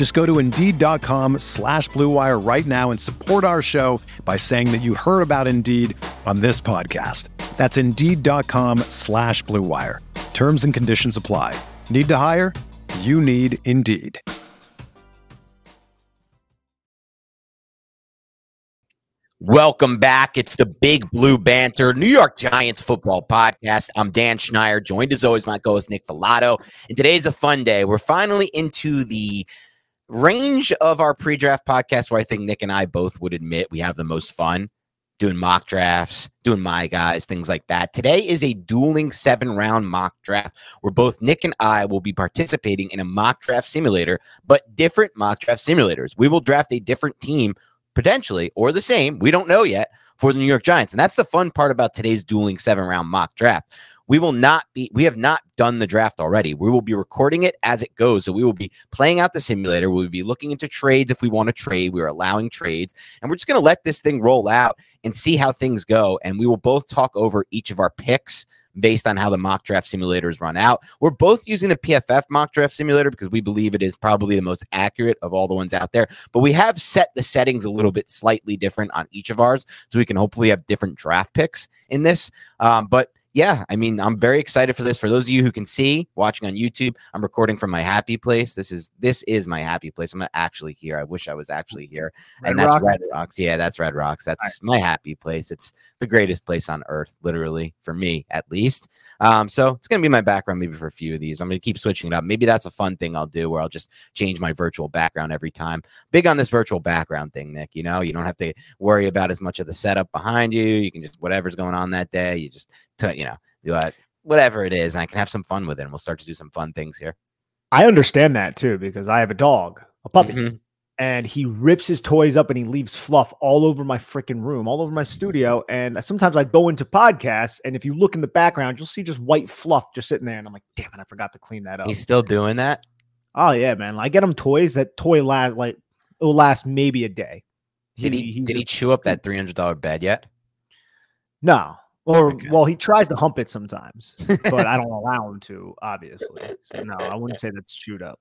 Just go to Indeed.com slash BlueWire right now and support our show by saying that you heard about Indeed on this podcast. That's Indeed.com slash BlueWire. Terms and conditions apply. Need to hire? You need Indeed. Welcome back. It's the Big Blue Banter, New York Giants football podcast. I'm Dan Schneider, joined as always my co-host Nick Falato. And today's a fun day. We're finally into the range of our pre-draft podcast where I think Nick and I both would admit we have the most fun doing mock drafts, doing my guys, things like that. Today is a dueling seven round mock draft where both Nick and I will be participating in a mock draft simulator, but different mock draft simulators. We will draft a different team potentially or the same. We don't know yet for the New York Giants. And that's the fun part about today's dueling seven round mock draft. We will not be, we have not done the draft already. We will be recording it as it goes. So we will be playing out the simulator. We'll be looking into trades if we want to trade. We're allowing trades. And we're just going to let this thing roll out and see how things go. And we will both talk over each of our picks based on how the mock draft simulators run out. We're both using the PFF mock draft simulator because we believe it is probably the most accurate of all the ones out there. But we have set the settings a little bit slightly different on each of ours, so we can hopefully have different draft picks in this. Um, but yeah, I mean, I'm very excited for this. For those of you who can see watching on YouTube, I'm recording from my happy place. This is this is my happy place. I'm not actually here. I wish I was actually here. Red and that's Rock? Red Rocks. Yeah, that's Red Rocks. That's nice. my happy place. It's the greatest place on earth, literally, for me at least. Um, so it's gonna be my background maybe for a few of these. I'm gonna keep switching it up. Maybe that's a fun thing I'll do where I'll just change my virtual background every time. Big on this virtual background thing, Nick. You know, you don't have to worry about as much of the setup behind you. You can just whatever's going on that day, you just t- you know but whatever it is, I can have some fun with it, and we'll start to do some fun things here. I understand that too because I have a dog, a puppy, mm-hmm. and he rips his toys up and he leaves fluff all over my freaking room, all over my studio. And sometimes I go into podcasts, and if you look in the background, you'll see just white fluff just sitting there, and I'm like, damn it, I forgot to clean that up. He's still doing that. Oh yeah, man! I get him toys that toy last like it'll last maybe a day. Did he, he did he chew up that three hundred dollar bed yet? No, or okay. well, he tries to hump it sometimes, but I don't allow him to. Obviously, so no, I wouldn't say that's chewed up.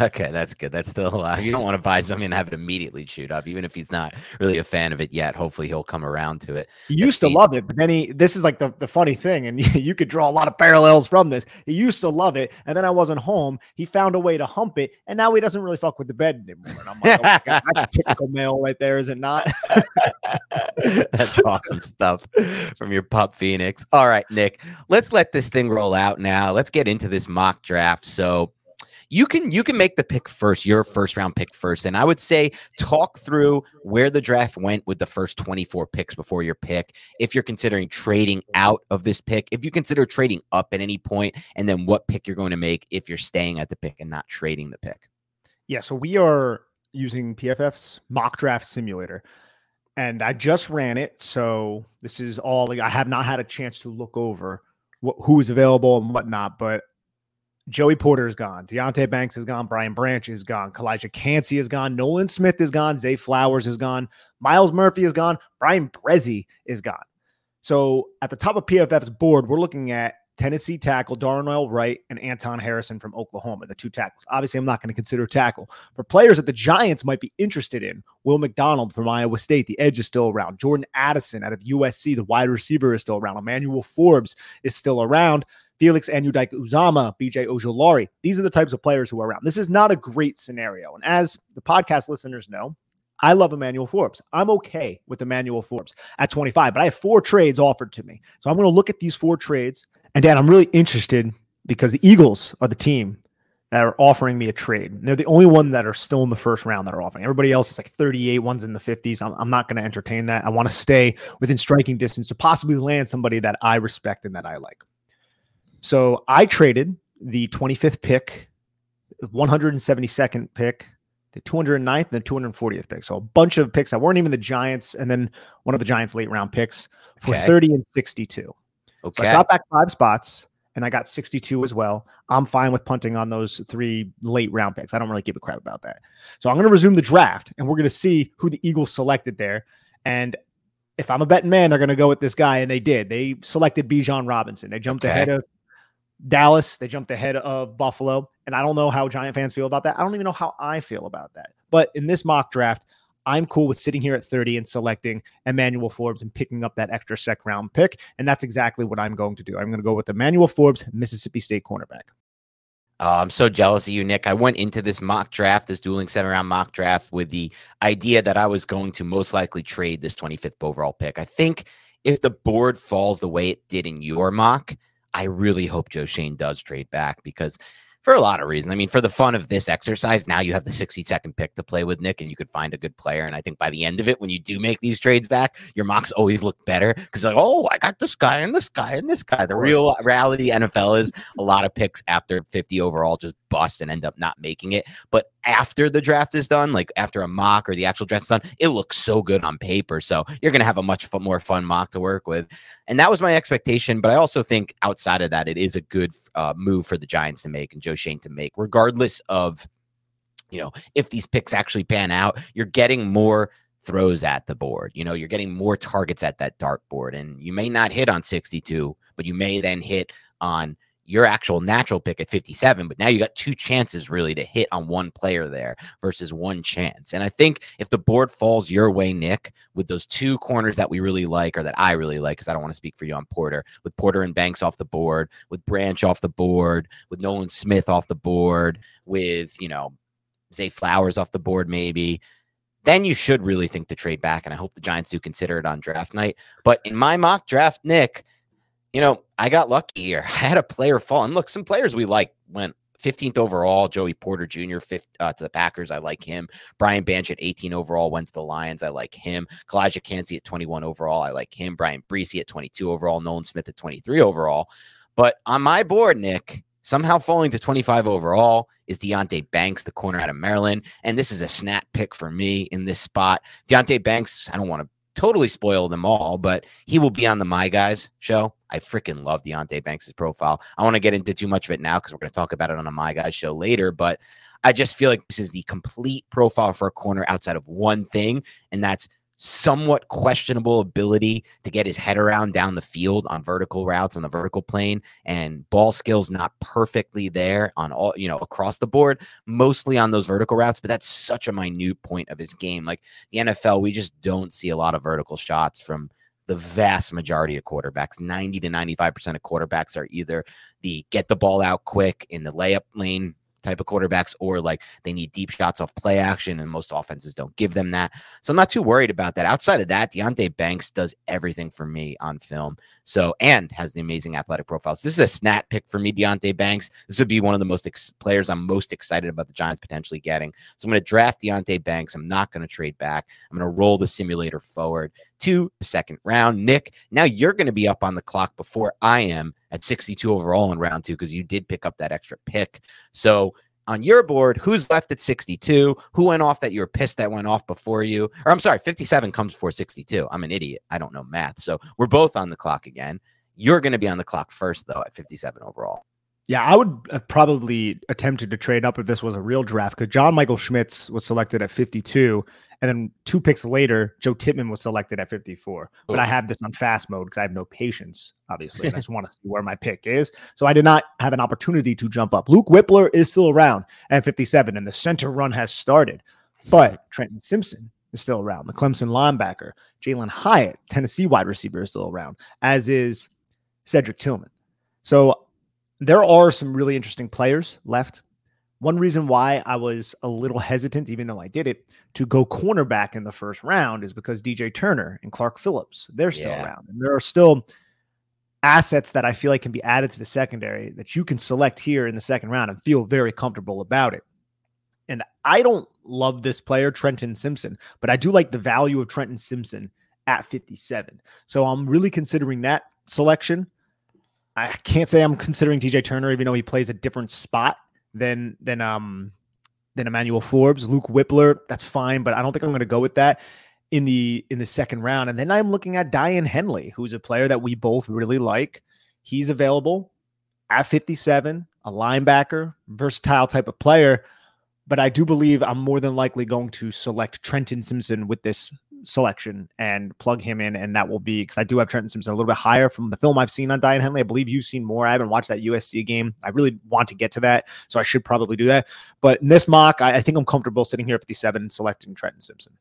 okay, that's good. That's still alive. You don't want to buy something and have it immediately chewed up, even if he's not really a fan of it yet. Hopefully, he'll come around to it. He used to love it, but then he. This is like the, the funny thing, and you could draw a lot of parallels from this. He used to love it, and then I wasn't home. He found a way to hump it, and now he doesn't really fuck with the bed anymore. And I'm like, oh God, typical male right there, is it not? that's awesome stuff from your pup Phoenix. All right, Nick, let's let this thing roll out now. Let's get into this mock draft. So you can you can make the pick first, your first round pick first. And I would say talk through where the draft went with the first 24 picks before your pick. If you're considering trading out of this pick, if you consider trading up at any point, and then what pick you're going to make if you're staying at the pick and not trading the pick. Yeah, so we are using PFF's mock draft simulator. And I just ran it. So this is all like I have not had a chance to look over what, who is available and whatnot, but Joey Porter is gone. Deonte Banks is gone. Brian Branch is gone. Calijah Kancey is gone. Nolan Smith is gone. Zay Flowers is gone. Myles Murphy is gone. Bryan Bresee is gone. So at the top of PFF's board, we're looking at Tennessee tackle Darnell Wright and Anton Harrison from Oklahoma, the two tackles. Obviously, I'm not going to consider tackle. For players that the Giants might be interested in, Will McDonald from Iowa State, the edge is still around. Jordan Addison out of USC, the wide receiver is still around. Emmanuel Forbes is still around. Felix Anudike-Uzomah, BJ Ojulari. These are the types of players who are around. This is not a great scenario. And as the podcast listeners know, I love Emmanuel Forbes. I'm okay with Emmanuel Forbes at 25, but I have four trades offered to me. So I'm going to look at these four trades. And Dan, I'm really interested because the Eagles are the team that are offering me a trade. And they're the only one that are still in the first round that are offering. Everybody else is like 38, one's in the 50s. I'm, I'm not going to entertain that. I want to stay within striking distance to possibly land somebody that I respect and that I like. So I traded the 25th pick, 172nd pick, the 209th and the 240th pick. So a bunch of picks that weren't even the Giants, and then one of the Giants' late round picks for okay. 30 and 62. Okay. So I got back five spots and I got 62 as well. I'm fine with punting on those three late round picks. I don't really give a crap about that. So I'm going to resume the draft and we're going to see who the Eagles selected there. And if I'm a betting man, they're going to go with this guy. And they did. They selected Bijan Robinson. They jumped okay. ahead of Dallas. They jumped ahead of Buffalo. And I don't know how Giant fans feel about that. I don't even know how I feel about that. But in this mock draft, I'm cool with sitting here at 30 and selecting Emmanuel Forbes and picking up that extra second round pick. And that's exactly what I'm going to do. I'm going to go with Emmanuel Forbes, Mississippi State cornerback. Oh, I'm so jealous of you, Nick. I went into this mock draft, this dueling seven round mock draft, with the idea that I was going to most likely trade this 25th overall pick. I think if the board falls the way it did in your mock, I really hope Joe Schoen does trade back because for a lot of reasons. I mean, for the fun of this exercise, now you have the 60 second pick to play with Nick, and you could find a good player. And I think by the end of it, when you do make these trades back, your mocks always look better because like, oh, I got this guy and this guy and this guy. The real reality NFL is a lot of picks after 50 overall just bust and end up not making it. But after the draft is done, like after a mock or the actual draft is done, it looks so good on paper. So you're going to have a much more fun mock to work with. And that was my expectation. But I also think outside of that, it is a good uh, move for the Giants to make and Joe Schoen to make, regardless of, you know, if these picks actually pan out, you're getting more throws at the board. You know, you're getting more targets at that dartboard. And you may not hit on 62, but you may then hit on your actual natural pick at 57, but now you got two chances really to hit on one player there versus one chance. And I think if the board falls your way, Nick, with those two corners that we really like or that I really like, because I don't want to speak for you on Porter, with Porter and Banks off the board, with Branch off the board, with Nolan Smith off the board, with, you know, Zay Flowers off the board, maybe then you should really think to trade back. And I hope the Giants do consider it on draft night. But in my mock draft, Nick, you know, I got lucky here. I had a player fall. And look, some players we like went 15th overall. Joey Porter Jr. Fifth, uh, to the Packers. I like him. Brian Branch at 18 overall went to the Lions. I like him. Calijah Kancey at 21 overall. I like him. Bryan Bresee at 22 overall. Nolan Smith at 23 overall. But on my board, Nick, somehow falling to 25 overall is Deonte Banks, the corner out of Maryland. And this is a snap pick for me in this spot. Deonte Banks, I don't want to totally spoil them all, but he will be on the My Guys show. I freaking love Deonte Banks' profile. I want to get into too much of it now because we're going to talk about it on a My Guys show later, but I just feel like this is the complete profile for a corner outside of one thing, and that's somewhat questionable ability to get his head around down the field on vertical routes on the vertical plane and ball skills not perfectly there on all you know across the board mostly on those vertical routes but that's such a minute point of his game. Like the NFL we just don't see a lot of vertical shots from the vast majority of quarterbacks. 90 to 95% of quarterbacks are either the get the ball out quick in the layup lane type of quarterbacks, or like they need deep shots off play action, and most offenses don't give them that. So I'm not too worried about that. Outside of that, Deonte Banks does everything for me on film. So and has the amazing athletic profiles. This is a snap pick for me, Deonte Banks. This would be one of the most ex- players I'm most excited about the Giants potentially getting. So I'm going to draft Deonte Banks. I'm not going to trade back. I'm going to roll the simulator forward to the second round. Nick, now you're going to be up on the clock before I am at 62 overall in round two because you did pick up that extra pick. So on your board, who's left at 62? Who went off that you were pissed that went off before you? Or I'm sorry, 57 comes before 62. I'm an idiot. I don't know math. So we're both on the clock again. You're going to be on the clock first, though, at 57 overall. Yeah, I would have probably attempted to trade up if this was a real draft because John Michael Schmitz was selected at 52. And then two picks later, Joe Tippmann was selected at 54. But I have this on fast mode because I have no patience, obviously. I just want to see where my pick is. So I did not have an opportunity to jump up. Luke Wypler is still around at 57, and the center run has started. But mm-hmm. Trenton Simpson is still around. The Clemson linebacker, Jalen Hyatt, Tennessee wide receiver, is still around, as is Cedric Tillman. So there are some really interesting players left One reason why I was a little hesitant, even though I did it, to go cornerback in the first round is because DJ Turner and Clark Phillips, they're still yeah. around. And there are still assets that I feel like can be added to the secondary that you can select here in the second round and feel very comfortable about it. And I don't love this player, Trenton Simpson, but I do like the value of Trenton Simpson at 57. So I'm really considering that selection. I can't say I'm considering DJ Turner, even though he plays a different spot than than um than Emmanuel Forbes, Luke Wypler. That's fine, but I don't think I'm going to go with that in the in the second round. And then I'm looking at Daiyan Henley, who's a player that we both really like. He's available at 57, a linebacker, versatile type of player. But I do believe I'm more than likely going to select Trenton Simpson with this selection and plug him in, and that will be because I do have Trenton Simpson a little bit higher from the film I've seen on Daiyan Henley. I believe you've seen more. I haven't watched that USC game. I really want to get to that, so I should probably do that. But in this mock, I, I think I'm comfortable sitting here at 57 and selecting Trenton Simpson.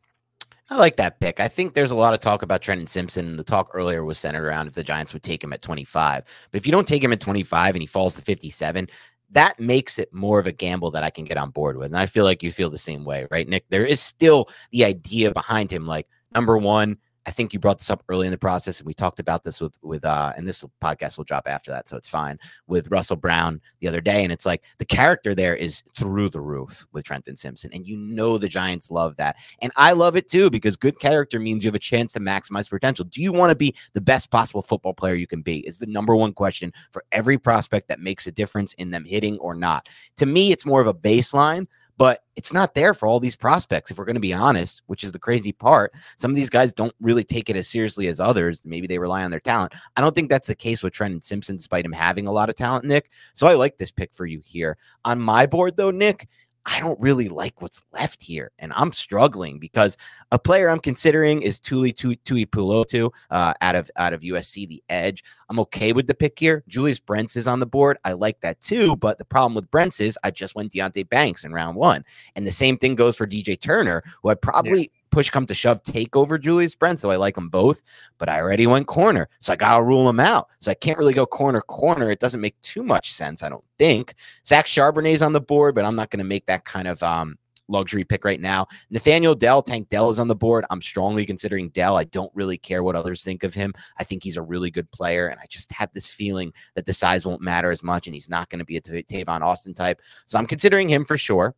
I like that pick. I think there's a lot of talk about Trenton Simpson. The talk earlier was centered around if the Giants would take him at 25. But if you don't take him at 25 and he falls to 57, that makes it more of a gamble that I can get on board with. And I feel like you feel the same way, right, Nick? There is still the idea behind him like, Number one, I think you brought this up early in the process, and we talked about this with with uh, and this podcast will drop after that, so it's fine. With Russell Brown the other day, and it's like the character there is through the roof with Trenton Simpson, and you know the Giants love that, and I love it too because good character means you have a chance to maximize potential. Do you want to be the best possible football player you can be? Is the number one question for every prospect that makes a difference in them hitting or not. To me, it's more of a baseline but it's not there for all these prospects if we're going to be honest which is the crazy part. Some of these guys don't really take it as seriously as others. Maybe they rely on their talent. I don't think that's the case with trenton simpson despite him having a lot of talent nick. So i like this pick for you here. On my board though nick I don't really like what's left here, and I'm struggling because a player I'm considering is Tuli Tuipulotu uh, out of out of USC, the edge. I'm okay with the pick here. Julius Brents is on the board. I like that too, but the problem with Brents is I just went Deonte Banks in round one, and the same thing goes for DJ Turner, who I probably. Yeah push come to shove take over Julius Brent. So I like them both, but I already went corner. So I got to rule them out. So I can't really go corner, corner. It doesn't make too much sense, I don't think. Zach Charbonnet's on the board, but I'm not going to make that kind of um, luxury pick right now. Nathaniel Dell, Tank Dell is on the board. I'm strongly considering Dell. I don't really care what others think of him. I think he's a really good player, and I just have this feeling that the size won't matter as much, and he's not going to be a Tavon Austin type. So I'm considering him for sure.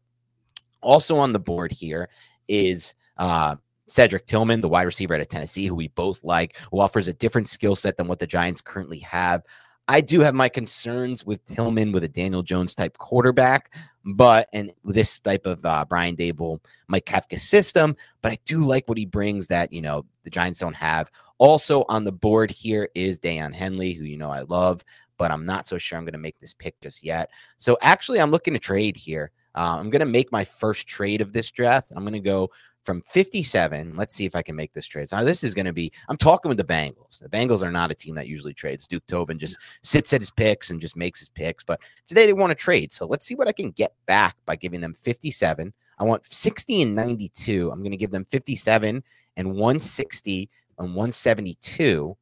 Also on the board here is uh, Cedric Tillman, the wide receiver out of Tennessee, who we both like, who offers a different skill set than what the Giants currently have. I do have my concerns with Tillman with a Daniel Jones type quarterback, but and this type of uh, Brian Daboll, Mike Kafka system. But I do like what he brings that you know the Giants don't have. Also on the board here is Daiyan Henley, who you know I love, but I'm not so sure I'm going to make this pick just yet. So actually, I'm looking to trade here. Uh, I'm going to make my first trade of this draft. I'm going to go from 57. Let's see if I can make this trade. So this is going to be, I'm talking with the Bengals. The Bengals are not a team that usually trades. Duke Tobin just sits at his picks and just makes his picks. But today they want to trade. So let's see what I can get back by giving them 57. I want 60 and 92. I'm going to give them 57 and 160 and 172.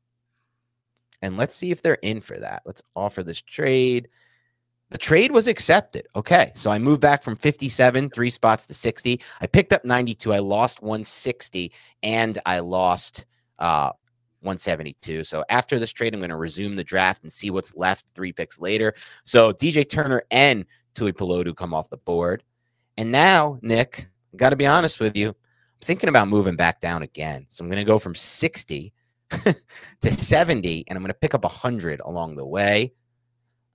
And let's see if they're in for that. Let's offer this trade. The trade was accepted. Okay. So I moved back from 57, three spots to 60. I picked up 92. I lost 160 and I lost uh, 172. So after this trade, I'm going to resume the draft and see what's left three picks later. So DJ Turner and Tuipulotu come off the board. And now, Nick, got to be honest with you, I'm thinking about moving back down again. So I'm going to go from 60 to 70, and I'm going to pick up 100 along the way.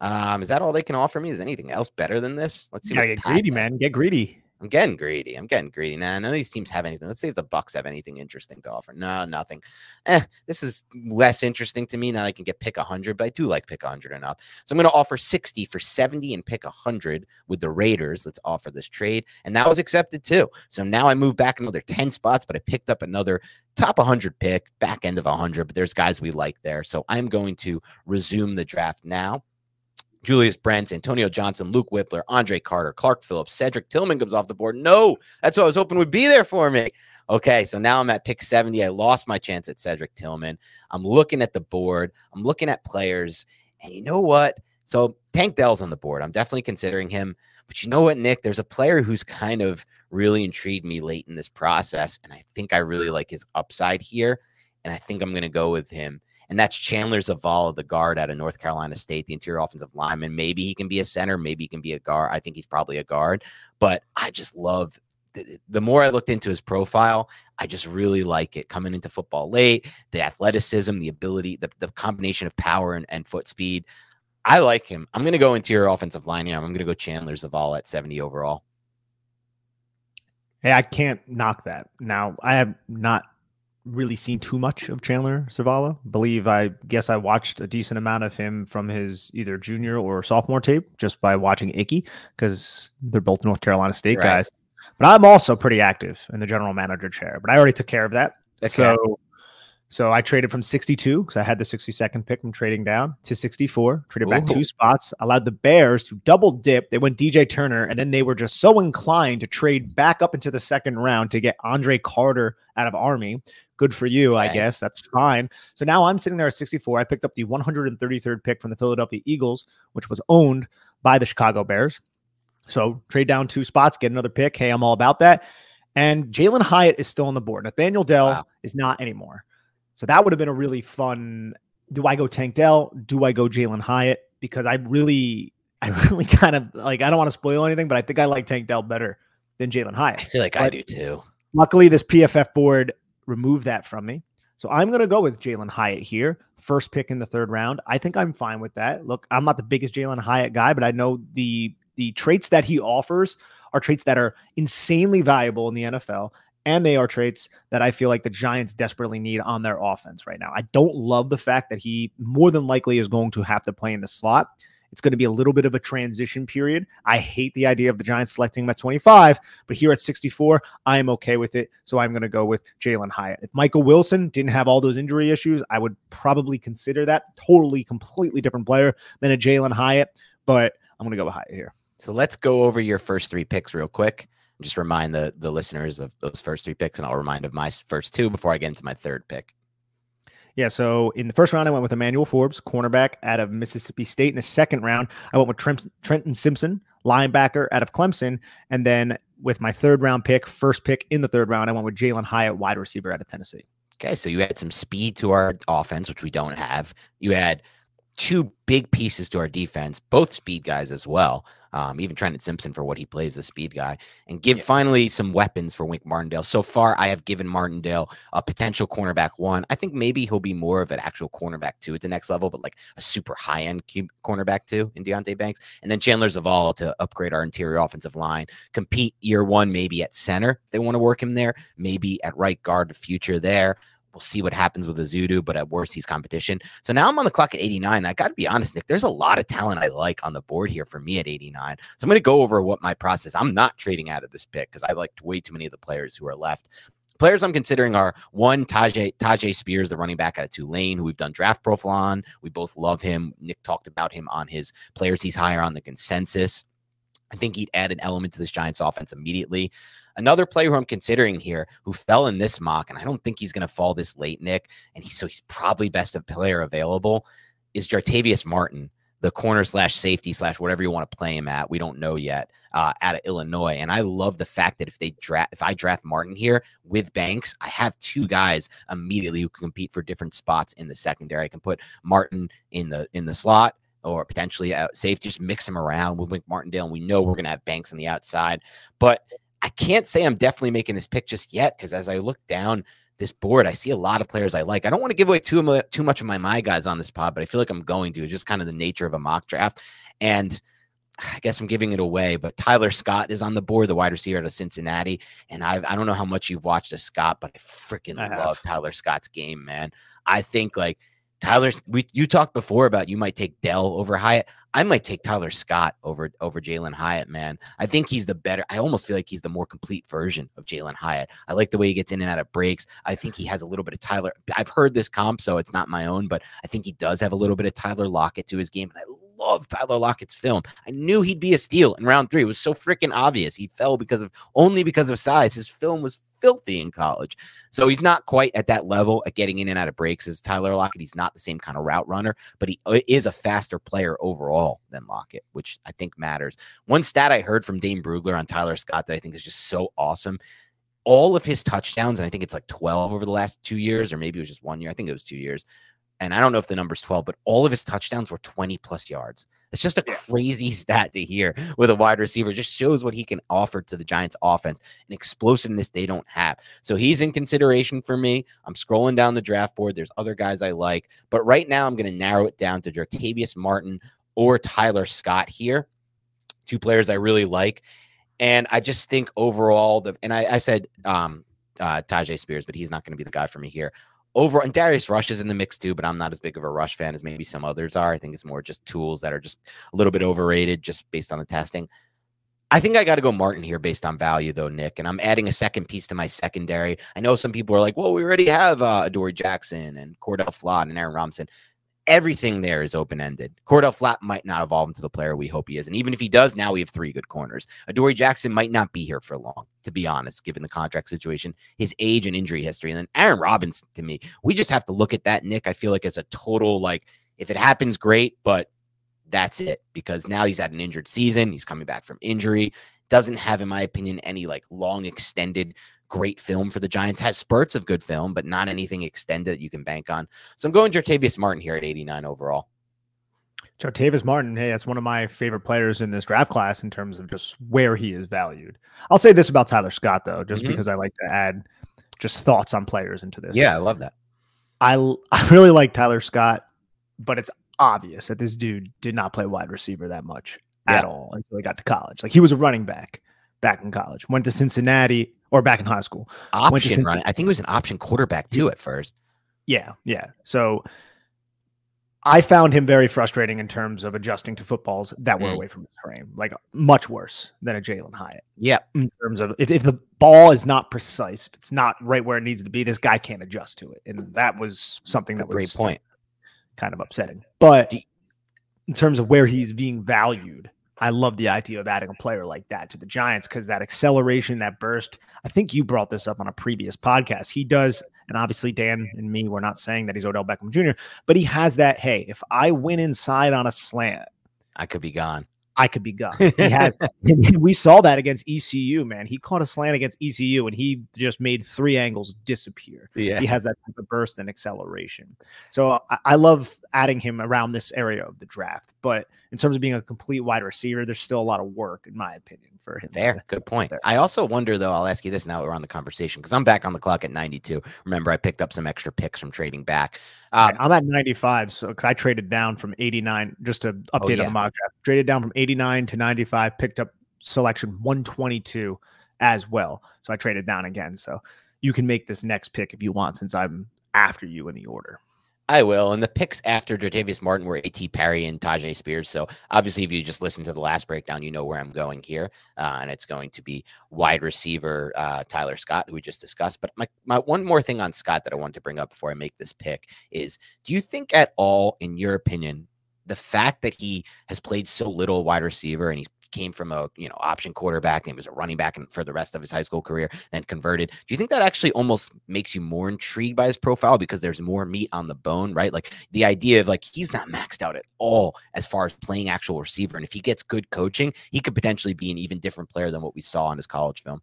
Um, is that all they can offer me? Is anything else better than this? Let's see. Yeah, get greedy, man. Get greedy. I'm getting greedy. I'm getting greedy. Nah, none of these teams have anything. Let's see if the Bucks have anything interesting to offer. No, nothing. Eh, this is less interesting to me. Now I can get pick 100, but I do like pick 100 enough. So I'm going to offer 60 for 70 and pick 100 with the Raiders. Let's offer this trade. And that was accepted too. So now I move back another 10 spots, but I picked up another top 100 pick, back end of 100. But there's guys we like there. So I'm going to resume the draft now. Julius Brents, Antonio Johnson, Luke Wypler, Andre Carter, Clark Phillips, Cedric Tillman comes off the board. No, that's what I was hoping would be there for me. Okay, so now I'm at pick 70. I lost my chance at Cedric Tillman. I'm looking at the board, I'm looking at players, and you know what? So Tank Dell's on the board. I'm definitely considering him, But you know what, Nick? There's a player who's kind of really intrigued me late in this process, and I think I really like his upside here, and I think I'm going to go with him. And that's Chandler Zavala, the guard out of North Carolina State, the interior offensive lineman. Maybe he can be a center, maybe he can be a guard. I think he's probably a guard, but I just love the more I looked into his profile, I just really like it coming into football late, the athleticism, the ability, the, the combination of power and, and foot speed. I like him. I'm going to go interior offensive line here. I'm going to go Chandler Zavala at 70 overall. Hey, I can't knock that. Now, I have not really seen too much of Chandler Zavala. Believe I guess I watched a decent amount of him from his either junior or sophomore tape just by watching Ickey because they're both North Carolina State right. guys. But I'm also pretty active in the general manager chair. But I already took care of that. Okay. So so I traded from 62 because I had the 62nd pick from trading down to 64, traded Ooh. back two spots, allowed the Bears to double dip. They went DJ Turner, and then they were just so inclined to trade back up into the second round to get Andre Carter out of Army. Good for you, okay. I guess. That's fine. So now I'm sitting there at 64. I picked up the 133rd pick from the Philadelphia Eagles, which was owned by the Chicago Bears. So trade down two spots, get another pick. Hey, I'm all about that. And Jalen Hyatt is still on the board. Nathaniel Dell wow. is not anymore. So that would have been a really fun. Do I go Tank Dell? Do I go Jalen Hyatt? Because I really, I really kind of like. I don't want to spoil anything, but I think I like Tank Dell better than Jalen Hyatt. I feel like but I do too. Luckily, this PFF board removed that from me. So I'm going to go with Jalen Hyatt here, first pick in the third round. I think I'm fine with that. Look, I'm not the biggest Jalen Hyatt guy, but I know the the traits that he offers are traits that are insanely valuable in the NFL and they are traits that I feel like the Giants desperately need on their offense right now. I don't love the fact that he more than likely is going to have to play in the slot. It's going to be a little bit of a transition period. I hate the idea of the Giants selecting him at 25, but here at 64, I am okay with it. So I'm going to go with Jalen Hyatt. If Michael Wilson didn't have all those injury issues, I would probably consider that totally, completely different player than a Jalen Hyatt, but I'm going to go with Hyatt here. So let's go over your first three picks real quick just remind the the listeners of those first three picks, and I'll remind of my first two before I get into my third pick. Yeah, so in the first round, I went with Emmanuel Forbes, cornerback out of Mississippi State. In the second round, I went with Trent, Trenton Simpson, linebacker out of Clemson. And then with my third round pick, first pick in the third round, I went with Jalen Hyatt, wide receiver out of Tennessee. Okay, so you had some speed to our offense, which we don't have. You had two big pieces to our defense, both speed guys as well. Um, even Trenton Simpson for what he plays, the speed guy, and give yeah. finally some weapons for Wink Martindale. So far, I have given Martindale a potential cornerback one. I think maybe he'll be more of an actual cornerback two at the next level, but like a super high end cornerback two in Deonte Banks, and then Chandler Zavala to upgrade our interior offensive line, compete year one maybe at center. They want to work him there, maybe at right guard, the future there. We'll see what happens with Ezeudu, but at worst, he's competition. So now I'm on the clock at 89. I got to be honest, Nick, there's a lot of talent I like on the board here for me at 89. So I'm going to go over what my process. I'm not trading out of this pick because I liked way too many of the players who are left. Players I'm considering are one Tyjae Tyjae Spears, the running back out of Tulane, who we've done draft profile on. We both love him. Nick talked about him on his players he's higher on the consensus. I think he'd add an element to this Giants offense immediately. Another player who I'm considering here who fell in this mock, and I don't think he's going to fall this late, Nick, and so he's probably best of player available, is Jartavius Martin, the corner slash safety slash whatever you want to play him at. We don't know yet uh, out of Illinois, and I love the fact that if they draft, if I draft Martin here with Banks, I have two guys immediately who can compete for different spots in the secondary. I can put Martin in the in the slot or potentially out safety, just mix him around with Wink Martindale. And we know we're going to have Banks on the outside. But I can't say I'm definitely making this pick just yet because as I look down this board, I see a lot of players I like. I don't want to give away too, too much of my my guys on this pod, but I feel like I'm going to. It's just kind of the nature of a mock draft. And I guess I'm giving it away, but Tyler Scott is on the board, the wide receiver out of Cincinnati. And I I don't know how much you've watched of Scott, but I freaking I love Tyler Scott's game, man. I think like Tyler's we you talked before about you might take Dell over Hyatt. I might take Tyler Scott over over Jalen Hyatt, man. I think he's the better. I almost feel like he's the more complete version of Jalen Hyatt. I like the way he gets in and out of breaks. I think he has a little bit of Tyler. I've heard this comp, so it's not my own, but I think he does have a little bit of Tyler Lockett to his game. And I love Tyler Lockett's film. I knew he'd be a steal in round three. It was so freaking obvious. He fell because of only because of size. His film was filthy in college. So he's not quite at that level at getting in and out of breaks as Tyler Lockett. He's not the same kind of route runner, but he uh, is a faster player overall than Lockett, which I think matters. One stat I heard from Dane Brugler on Tyler Scott that I think is just so awesome. All of his touchdowns, and I think it's like 12 over the last two years, or maybe it was just one year. I think it was two years. And I don't know if the number's 12, but all of his touchdowns were 20 plus yards. It's just a crazy stat to hear with a wide receiver. It just shows what he can offer to the Giants offense and explosiveness they don't have. So he's in consideration for me. I'm scrolling down the draft board. There's other guys I like, but right now I'm going to narrow it down to Jartavius Martin or Tyler Scott here. Two players I really like. And I just think overall, the and I, I said um uh Tyjae Spears, but he's not going to be the guy for me here over and Darius Rush is in the mix too, but I'm not as big of a Rush fan as maybe some others are. I think it's more just tools that are just a little bit overrated just based on the testing. I think I got to go Martin here based on value, though, Nick. And I'm adding a second piece to my secondary. I know some people are like, well, we already have uh, Adoree Jackson and Cordell Flott and Aaron Robinson everything there is open ended. Cordell Flott might not evolve into the player we hope he is. And even if he does, now we have three good corners. Adoree Jackson might not be here for long, to be honest, given the contract situation, his age and injury history. And then Aaron Robinson, to me, we just have to look at that, Nick. I feel like as a total, like, if it happens, great, but that's it because now he's had an injured season. He's coming back from injury. Doesn't have, in my opinion, any like long extended great film for the Giants. Has spurts of good film, but not anything extended that you can bank on. So I'm going Jartavius Martin here at 89 overall. Jartavius Martin, hey, that's one of my favorite players in this draft class in terms of just where he is valued. I'll say this about Tyler Scott though, just mm-hmm. because I like to add just thoughts on players into this. Yeah, I love that. I I really like Tyler Scott, but it's obvious that this dude did not play wide receiver that much at all until he got to college. Like he was a running back back in college. Went to Cincinnati or back in high school. Option. I think it was an option quarterback too at first. Yeah, yeah. So I found him very frustrating in terms of adjusting to footballs that were mm. away from his frame, like much worse than a Jalen Hyatt. Yeah. In terms of if, if the ball is not precise, if it's not right where it needs to be, this guy can't adjust to it. And that was something That's that was great point. Kind of upsetting. But in terms of where he's being valued, I love the idea of adding a player like that to the Giants because that acceleration, that burst. I think you brought this up on a previous podcast. He does, and obviously Dan and me, we're not saying that he's Odell Beckham Jr., but he has that. Hey, if I win inside on a slant, I could be gone. I could be had, we saw that against ECU, man. He caught a slant against ECU and he just made three angles disappear. Yeah. He has that type of burst and acceleration. So I, I love adding him around this area of the draft. But in terms of being a complete wide receiver, there's still a lot of work, in my opinion, for him. There, good point. There. I also wonder, though, I'll ask you this now we're on the conversation because I'm back on the clock at 92. Remember, I picked up some extra picks from trading back. Um, I'm at 95, so because I traded down from 89, just to update oh, yeah. on the mock draft, traded down from 89 to 95, picked up selection 122 as well. So I traded down again. So you can make this next pick if you want, since I'm after you in the order. I will. And the picks after Jartavius Martin were A.T. Perry and Tyjae Spears. So obviously, if you just listen to the last breakdown, you know where I'm going here. Uh, and it's going to be wide receiver uh, Tyler Scott, who we just discussed. But my, my one more thing on Scott that I want to bring up before I make this pick is do you think at all, in your opinion, the fact that he has played so little wide receiver and he's came from a you know option quarterback and was a running back and for the rest of his high school career, then converted. Do you think that actually almost makes you more intrigued by his profile because there's more meat on the bone, right? Like the idea of like he's not maxed out at all as far as playing actual receiver, and if he gets good coaching, he could potentially be an even different player than what we saw on his college film.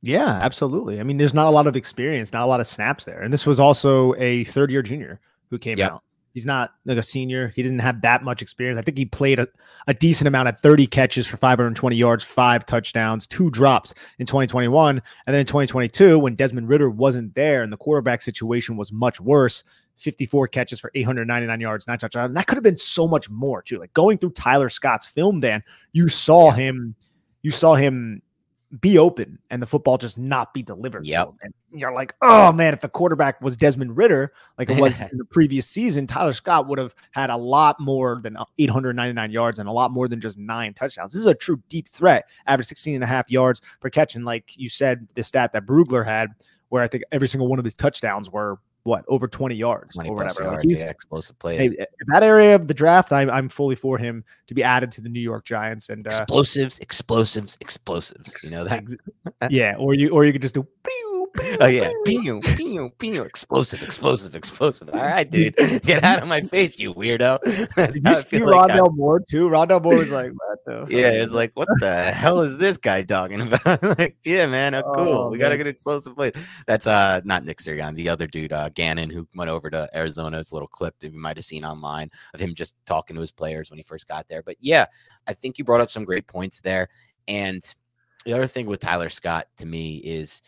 Yeah, absolutely. I mean, there's not a lot of experience, not a lot of snaps there, and this was also a third year junior who came yep. out. He's not like a senior. He didn't have that much experience. I think he played a, a decent amount at 30 catches for 520 yards, five touchdowns, two drops in 2021. And then in 2022, when Desmond Ridder wasn't there and the quarterback situation was much worse, 54 catches for 899 yards, nine touchdowns. And that could have been so much more too. Like going through Tyler Scott's film, Dan, you saw him, you saw him be open and the football just not be delivered. Yep. And you're like, oh man, if the quarterback was Desmond Ridder, like it was in the previous season, Tyler Scott would have had a lot more than uh, 899 yards and a lot more than just nine touchdowns. This is a true deep threat, average 16 and a half yards per catch. And like you said, the stat that Brugler had, where I think every single one of his touchdowns were what over 20 yards 20 or whatever. Like, he's yeah, explosive plays. hey, that area of the draft, I'm I'm fully for him to be added to the New York Giants. And uh, explosives, explosives, explosives. You know that? yeah, or you or you could just do. pew, pew, Oh yeah, pew. pew, pew, explosive, explosive, explosive. All right, dude, get out of my face, you weirdo. That's Did you see like I- Rondale Moore too? Rondale Moore was like, what the? fuck yeah, it's like, what the hell is this guy talking about? like, yeah, man, oh, cool. Oh, we got a man. good explosive play. That's uh not Nick Sirianni, the other dude, uh Gannon, who went over to Arizona. It's a little clip that you might have seen online of him just talking to his players when he first got there. But yeah, I think you brought up some great points there. And the other thing with Tyler Scott to me is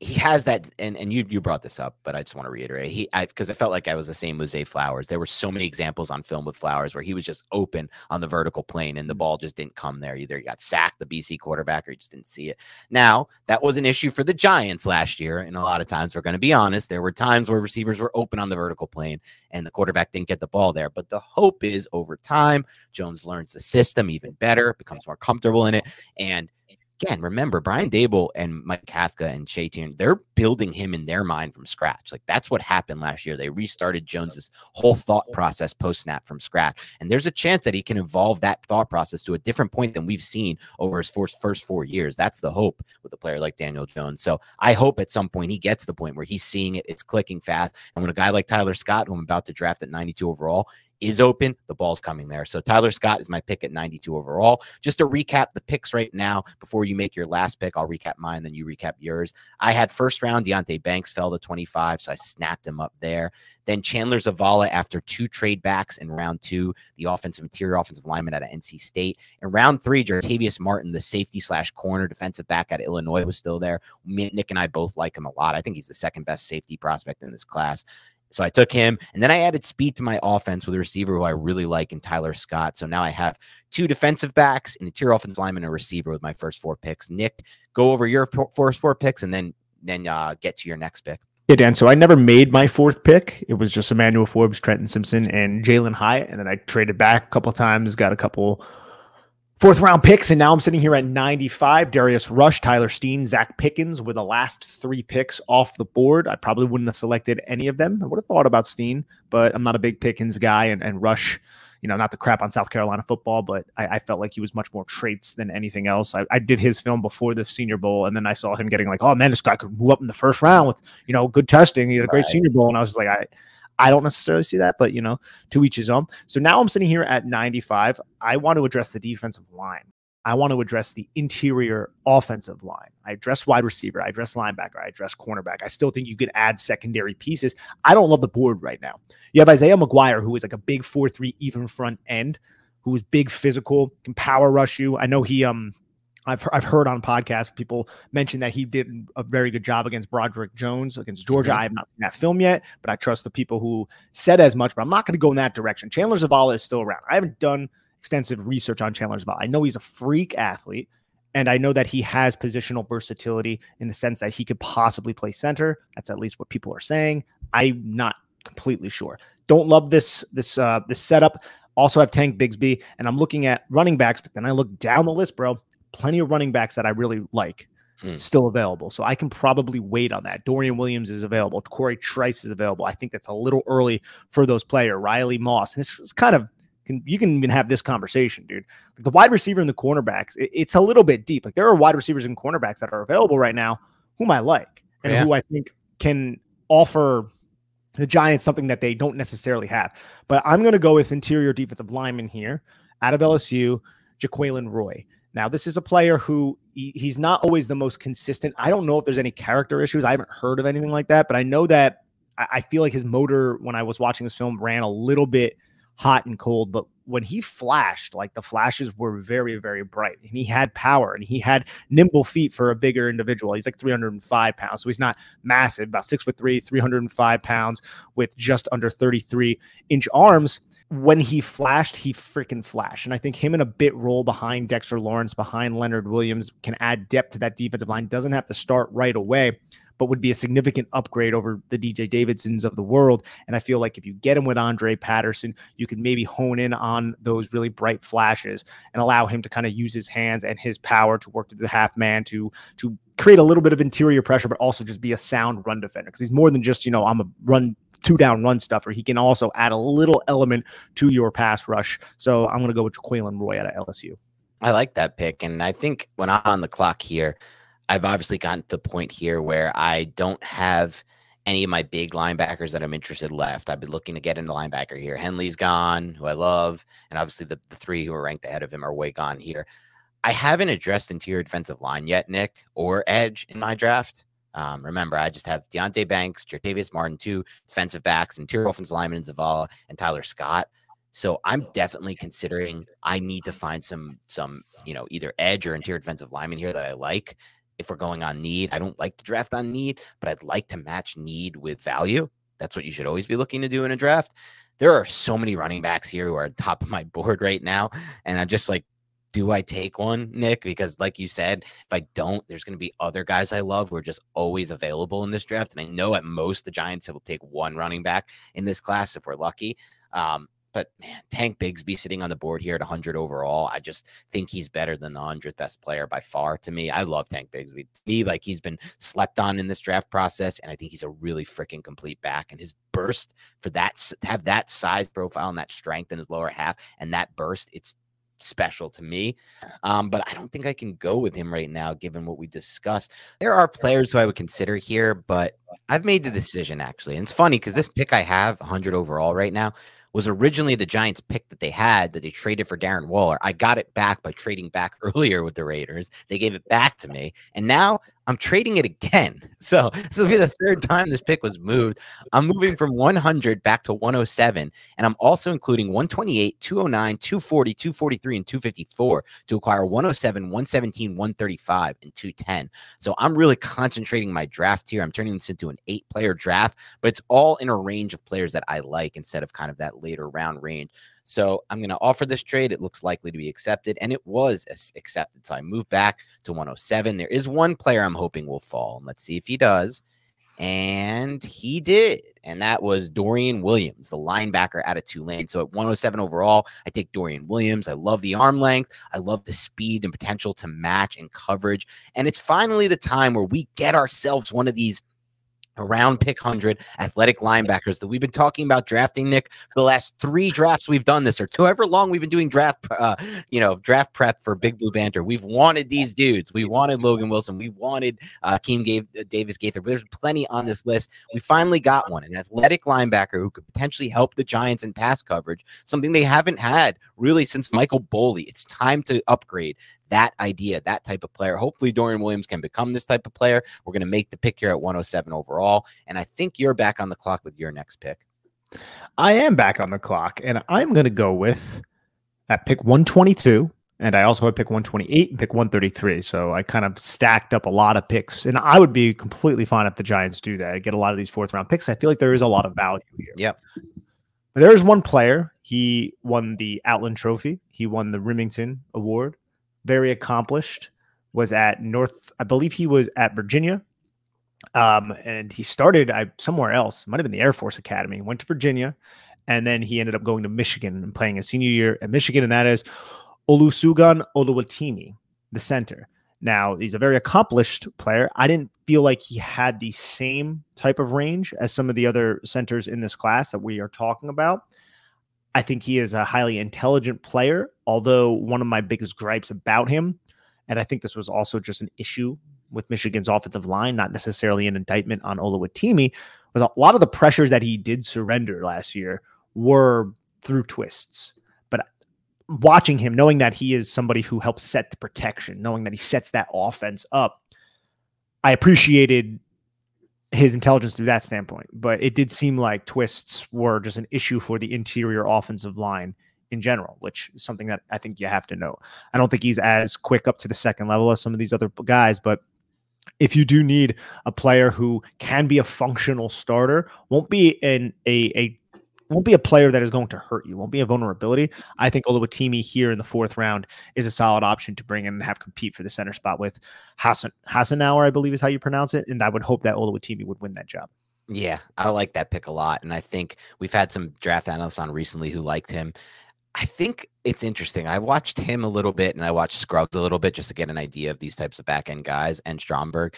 he has that and and you you brought this up but i just want to reiterate he i because i felt like i was the same with zay flowers. There were so many examples on film with flowers where he was just open on the vertical plane and the mm-hmm. ball just didn't come there. Either he got sacked the bc quarterback or he just didn't see it. Now that was an issue for the giants last year and a lot of times we're going to be honest there were times where receivers were open on the vertical plane and the quarterback didn't get the ball there. But the hope is over time jones learns the system even better becomes more comfortable in it and again, remember Brian Daboll and Mike Kafka and Shea Tierney, they're building him in their mind from scratch. Like that's what happened last year. They restarted Jones's whole thought process post snap from scratch. And there's a chance that he can evolve that thought process to a different point than we've seen over his first, first four years. That's the hope with a player like Daniel Jones. So I hope at some point he gets the point where he's seeing it, it's clicking fast. And when a guy like Tyler Scott, who I'm about to draft at 92 overall, is open, the ball's coming there. So Tyler Scott is my pick at 92 overall. Just to recap the picks right now before you make your last pick, I'll recap mine, then you recap yours. I had first round Deonte Banks fell to 25, so I snapped him up there. Then Chandler Zavala after two trade backs in round two, the offensive interior offensive lineman out of NC State. In round three, Jartavius Martin, the safety slash corner defensive back of Illinois, was still there. Nick and I both like him a lot. I think he's the second best safety prospect in this class. So I took him, and then I added speed to my offense with a receiver who I really like in Tyler Scott. So now I have two defensive backs, an interior offensive lineman, and a receiver with my first four picks. Nick, go over your first four picks, and then then uh, get to your next pick. Yeah, Dan. So I never made my fourth pick. It was just Emmanuel Forbes, Trenton Simpson, and Jalen Hyatt. And then I traded back a couple times, got a couple fourth round picks. And now I'm sitting here at 95. Darius Rush, Tyler Steen, Zach Pickens with the last three picks off the board. I probably wouldn't have selected any of them. I would have thought about Steen, but I'm not a big Pickens guy. And, and Rush, you know, not the crap on South Carolina football, but I, I felt like he was much more traits than anything else. I, I did his film before the Senior Bowl, and then I saw him getting like, oh man, this guy could move up in the first round with you know good testing. He had a great Right. Senior Bowl, and I was just like, I. I don't necessarily see that, but you know, to each his own. So now I'm sitting here at 95. I want to address the defensive line. I want to address the interior offensive line. I address wide receiver. I address linebacker. I address cornerback. I still think you could add secondary pieces. I don't love the board right now. You have Isaiah McGuire, who is like a big 4 3 even front end, who is big physical, can power rush you. I know he, um, I've, I've heard on podcasts people mention that he did a very good job against Broderick Jones against Georgia. Mhm. I have not seen that film yet, but I trust the people who said as much. But I'm not going to go in that direction. Chandler Zavala is still around. I haven't done extensive research on Chandler Zavala. I know he's a freak athlete, and I know that he has positional versatility in the sense that he could possibly play center. That's at least what people are saying. I'm not completely sure. Don't love this this uh this setup. Also have Tank Bigsby, and I'm looking at running backs, but then I look down the list, bro. Plenty of running backs that I really like Hmm. still available. So I can probably wait on that. Dorian Williams is available. Corey Trice is available. I think that's a little early for those players. Riley Moss. And this is kind of can you can even have this conversation, dude. Like the wide receiver and the cornerbacks, it- it's a little bit deep. Like there are wide receivers and cornerbacks that are available right now whom I like and Yeah. who I think can offer the Giants something that they don't necessarily have. But I'm going to go with interior defensive lineman here out of LSU, Jaquelin Roy. Now, this is a player who he- he's not always the most consistent. I don't know if there's any character issues. I haven't heard of anything like that, but I know that I, I feel like his motor when I was watching this film ran a little bit hot and cold. But when he flashed, like the flashes were very, very bright, and he had power and he had nimble feet for a bigger individual. He's like 305 pounds, so he's not massive, about six foot three, 305 pounds with just under 33 inch arms. When he flashed, he freaking flashed. And I think him in a bit role behind Dexter Lawrence, behind Leonard Williams, can add depth to that defensive line. Doesn't have to start right away. But would be a significant upgrade over the DJ Davidsons of the world. And I feel like if you get him with Andre Patterson, you can maybe hone in on those really bright flashes and allow him to kind of use his hands and his power to work to the half man to to create a little bit of interior pressure, but also just be a sound run defender because he's more than just you know I'm a run two down run stuffer. He can also add a little element to your pass rush. So I'm going to go with Jaquelin Roy out of LSU. I like that pick. And I think when I'm on the clock here, I've obviously gotten to the point here where I don't have any of my big linebackers that I'm interested left. I've been looking to get into linebacker here. Henley's gone, who I love, and obviously the, the three who are ranked ahead of him are way gone here. I haven't addressed interior defensive line yet, Nick, or edge in my draft. Um, remember, I just have Deonte Banks, Jartavius Martin, two defensive backs, interior offensive lineman Zavala, and Tyler Scott. So I'm definitely considering I need to find some some you know either edge or interior defensive lineman here that I like. If we're going on need, I don't like to draft on need, but I'd like to match need with value. That's what you should always be looking to do in a draft. There are so many running backs here who are top of my board right now, and I'm just like, do I take one, Nick? Because, like you said, if I don't, there's going to be other guys I love who are just always available in this draft. And I know at most the Giants will take one running back in this class if we're lucky. Um, but man, Tank Bigsby sitting on the board here at 100 overall, I just think he's better than the 100th best player by far to me. I love Tank Bigsby. To me, like he's been slept on in this draft process, and I think he's a really freaking complete back. And his burst for that to have that size profile and that strength in his lower half and that burst, it's special to me. Um, but I don't think I can go with him right now, given what we discussed. There are players who I would consider here, but I've made the decision actually. And it's funny because this pick I have 100 overall right now was originally the Giants pick that they had that they traded for Darren Waller. I got it back by trading back earlier with the Raiders. They gave it back to me. And now I'm trading it again. So this will be the third time this pick was moved. I'm moving from 100 back to 107. And I'm also including 128, 209, 240, 243, and 254 to acquire 107, 117, 135, and 210. So I'm really concentrating my draft here. I'm turning this into an eight player draft, but it's all in a range of players that I like instead of kind of that later round range. So I'm going to offer this trade. It looks likely to be accepted, and it was accepted. So I move back to 107. There is one player I'm hoping will fall. and Let's see if he does. And he did. And that was Dorian Williams, the linebacker out of Tulane. So at 107 overall, I take Dorian Williams. I love the arm length. I love the speed and potential to match and coverage. And it's finally the time where we get ourselves one of these around pick 100 athletic linebackers that we've been talking about drafting nick for the last three drafts we've done this or however long we've been doing draft uh, you know draft prep for big blue banter. We've wanted these dudes. We wanted logan wilson. We wanted uh Keem gave uh, davis gaither. But there's plenty on this list. We finally got one an athletic linebacker who could potentially help the giants in pass coverage something they haven't had really since michael boley. It's time to upgrade that idea, that type of player. Hopefully, Dorian Williams can become this type of player. We're going to make the pick here at 107 overall. And I think you're back on the clock with your next pick. I am back on the clock, and I'm going to go with at pick 122. And I also had pick 128 and pick 133. So I kind of stacked up a lot of picks. And I would be completely fine if the Giants do that. I get a lot of these fourth round picks. I feel like there is a lot of value here. Yep. There's one player. He won the Outland Trophy. He won the Rimington Award very accomplished. Was at North, I believe he was at Virginia, um, and he started I, somewhere else. Might have been the Air Force Academy. Went to Virginia, and then he ended up going to Michigan and playing his senior year at Michigan, and that is Olusegun Oluwatimi, the center. Now, he's a very accomplished player. I didn't feel like he had the same type of range as some of the other centers in this class that we are talking about. I think he is a highly intelligent player, although one of my biggest gripes about him, and I think this was also just an issue with Michigan's offensive line, not necessarily an indictment on Oluwatimi, was a lot of the pressures that he did surrender last year were through twists. But watching him, knowing that he is somebody who helps set the protection, knowing that he sets that offense up, I appreciated his intelligence through that standpoint. But it did seem like twists were just an issue for the interior offensive line in general, which is something that I think you have to know. I don't think he's as quick up to the second level as some of these other guys, but if you do need a player who can be a functional starter, won't be in a, a won't be a player that is going to hurt you. Won't be a vulnerability. I think Oluwatimi here in the fourth round is a solid option to bring in and have compete for the center spot with Hassan Hassenauer, I believe is how you pronounce it. And I would hope that Oluwatimi would win that job. Yeah, I like that pick a lot. And I think we've had some draft analysts on recently who liked him. I think it's interesting. I watched him a little bit and I watched Scruggs a little bit just to get an idea of these types of back end guys and Stromberg.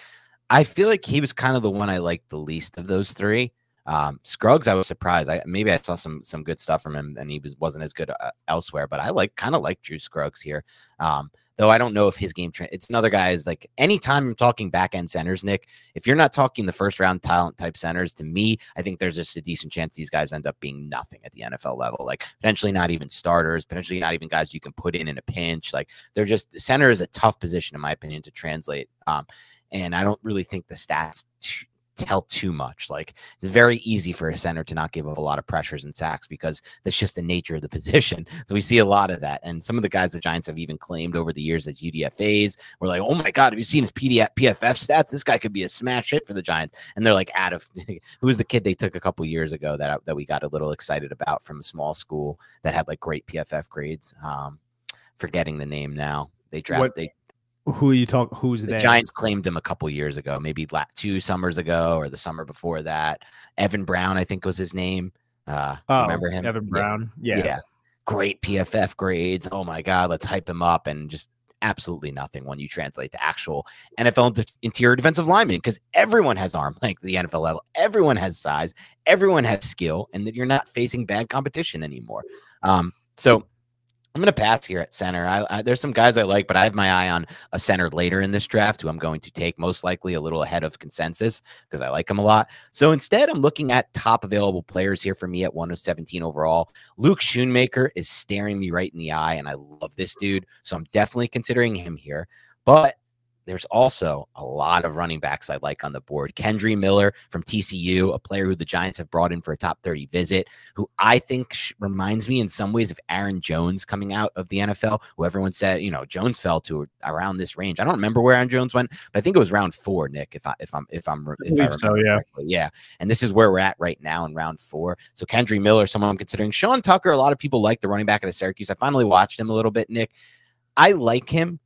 I feel like he was kind of the one I liked the least of those three. Um, Scruggs, I was surprised. I maybe I saw some some good stuff from him, and he was wasn't as good uh, elsewhere. But I like kind of like Drew Scruggs here. Um, though I don't know if his game. Tra- it's another guy is like anytime I'm talking back end centers, Nick. If you're not talking the first round talent type centers, to me, I think there's just a decent chance these guys end up being nothing at the NFL level. Like potentially not even starters, potentially not even guys you can put in in a pinch. Like they're just the center is a tough position in my opinion to translate. Um, and I don't really think the stats t- tell too much. Like it's very easy for a center to not give up a lot of pressures and sacks because that's just the nature of the position. So we see a lot of that. And some of the guys the Giants have even claimed over the years as UDFAs were like, oh my God, have you seen his PDF, PFF stats? This guy could be a smash hit for the Giants. And they're like, out of who was the kid they took a couple years ago that, that we got a little excited about from a small school that had like great PFF grades? Um, forgetting the name now. They draft what? they who are you talking? Who's the there? Giants claimed him a couple years ago, maybe two summers ago or the summer before that. Evan Brown, I think was his name. Uh, oh, remember him? Evan Brown. Yeah. yeah. yeah. Great PFF grades. Oh my God, let's hype him up and just absolutely nothing when you translate to actual NFL interior defensive lineman because everyone has arm length the NFL level. Everyone has size. Everyone has skill, and that you're not facing bad competition anymore. Um, so I'm going to pass here at center. I, I, there's some guys I like, but I have my eye on a center later in this draft who I'm going to take most likely a little ahead of consensus because I like him a lot. So instead, I'm looking at top available players here for me at 1 of 17 overall. Luke Schoonmaker is staring me right in the eye, and I love this dude. So I'm definitely considering him here. But there's also a lot of running backs I like on the board. Kendre Miller from TCU, a player who the Giants have brought in for a top 30 visit, who I think reminds me in some ways of Aaron Jones coming out of the NFL, who everyone said, you know, Jones fell to around this range. I don't remember where Aaron Jones went, but I think it was round four, Nick, if I if I'm if I'm if I, I so, yeah. Correctly. Yeah. And this is where we're at right now in round four. So Kendre Miller, someone I'm considering. Sean Tucker, a lot of people like the running back out of Syracuse. I finally watched him a little bit, Nick. I like him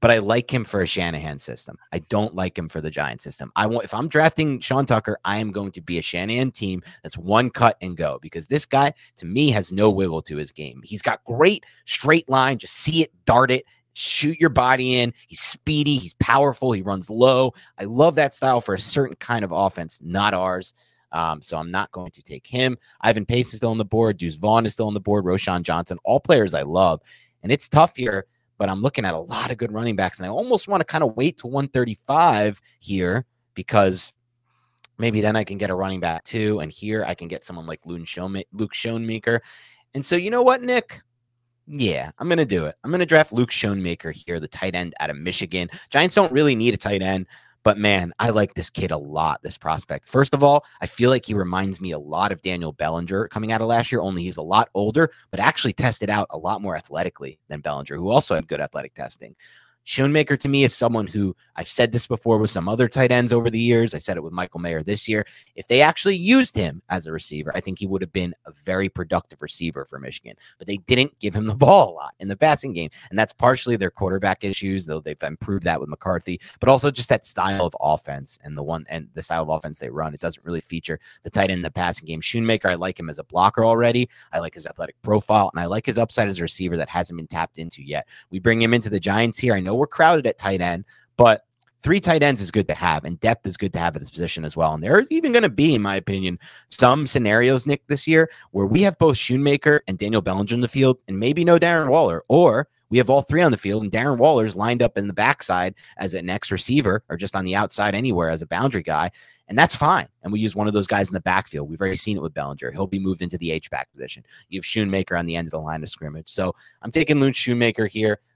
but I like him for a Shanahan system. I don't like him for the Giant system. I want if I'm drafting Sean Tucker, I am going to be a Shanahan team that's one cut and go because this guy to me has no wiggle to his game. He's got great straight line, just see it, dart it, shoot your body in. He's speedy, he's powerful, he runs low. I love that style for a certain kind of offense, not ours. Um, so I'm not going to take him. Ivan Pace is still on the board. Deuce Vaughn is still on the board. Roschon Johnson, all players I love. And it's tough here but I'm looking at a lot of good running backs, and I almost want to kind of wait to 135 here because maybe then I can get a running back too, and here I can get someone like Luke Schoonmaker. And so, you know what, Nick? Yeah, I'm to do it. I'm to draft Luke Schoonmaker here, the tight end out of Michigan. Giants don't really need a tight end. But man, I like this kid a lot, this prospect. First of all, I feel like he reminds me a lot of Daniel Bellinger coming out of last year, only he's a lot older, but actually tested out a lot more athletically than Bellinger, who also had good athletic testing. Schoonmaker to me is someone who I've said this before with some other tight ends over the years. I said it with Michael Mayer this year. If they actually used him as a receiver, I think he would have been a very productive receiver for Michigan. But they didn't give him the ball a lot in the passing game. And that's partially their quarterback issues, though they've improved that with McCarthy, but also just that style of offense and the one and the style of offense they run. It doesn't really feature the tight end in the passing game. Schoonmaker, I like him as a blocker already. I like his athletic profile, and I like his upside as a receiver that hasn't been tapped into yet. We bring him into the Giants here. I know we're crowded at tight end, but three tight ends is good to have, and depth is good to have at this position as well. And there's even going to be, in my opinion, some scenarios, Nick, this year where we have both Schoonmaker and Daniel Bellinger in the field, and maybe no Darren Waller, or we have all three on the field, and Darren Waller's lined up in the backside as an X receiver or just on the outside anywhere as a boundary guy. And that's fine. And we use one of those guys in the backfield. We've already seen it with Bellinger. He'll be moved into the H back position. You have Schoonmaker on the end of the line of scrimmage. So I'm taking Luke Schoonmaker here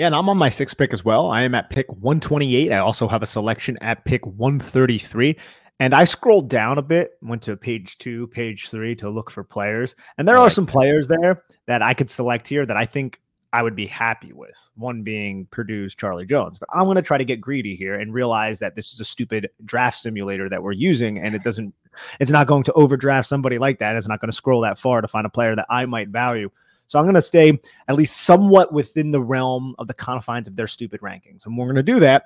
Yeah, and I'm on my sixth pick as well. I am at pick 128. I also have a selection at pick 133. And I scrolled down a bit, went to page two, page three to look for players. And there are some players there that I could select here that I think I would be happy with. One being Purdue's Charlie Jones. But I'm going to try to get greedy here and realize that this is a stupid draft simulator that we're using and it doesn't, it's not going to overdraft somebody like that. It's not going to scroll that far to find a player that I might value. So I'm going to stay at least somewhat within the realm of the confines of their stupid rankings. And we're going to do that.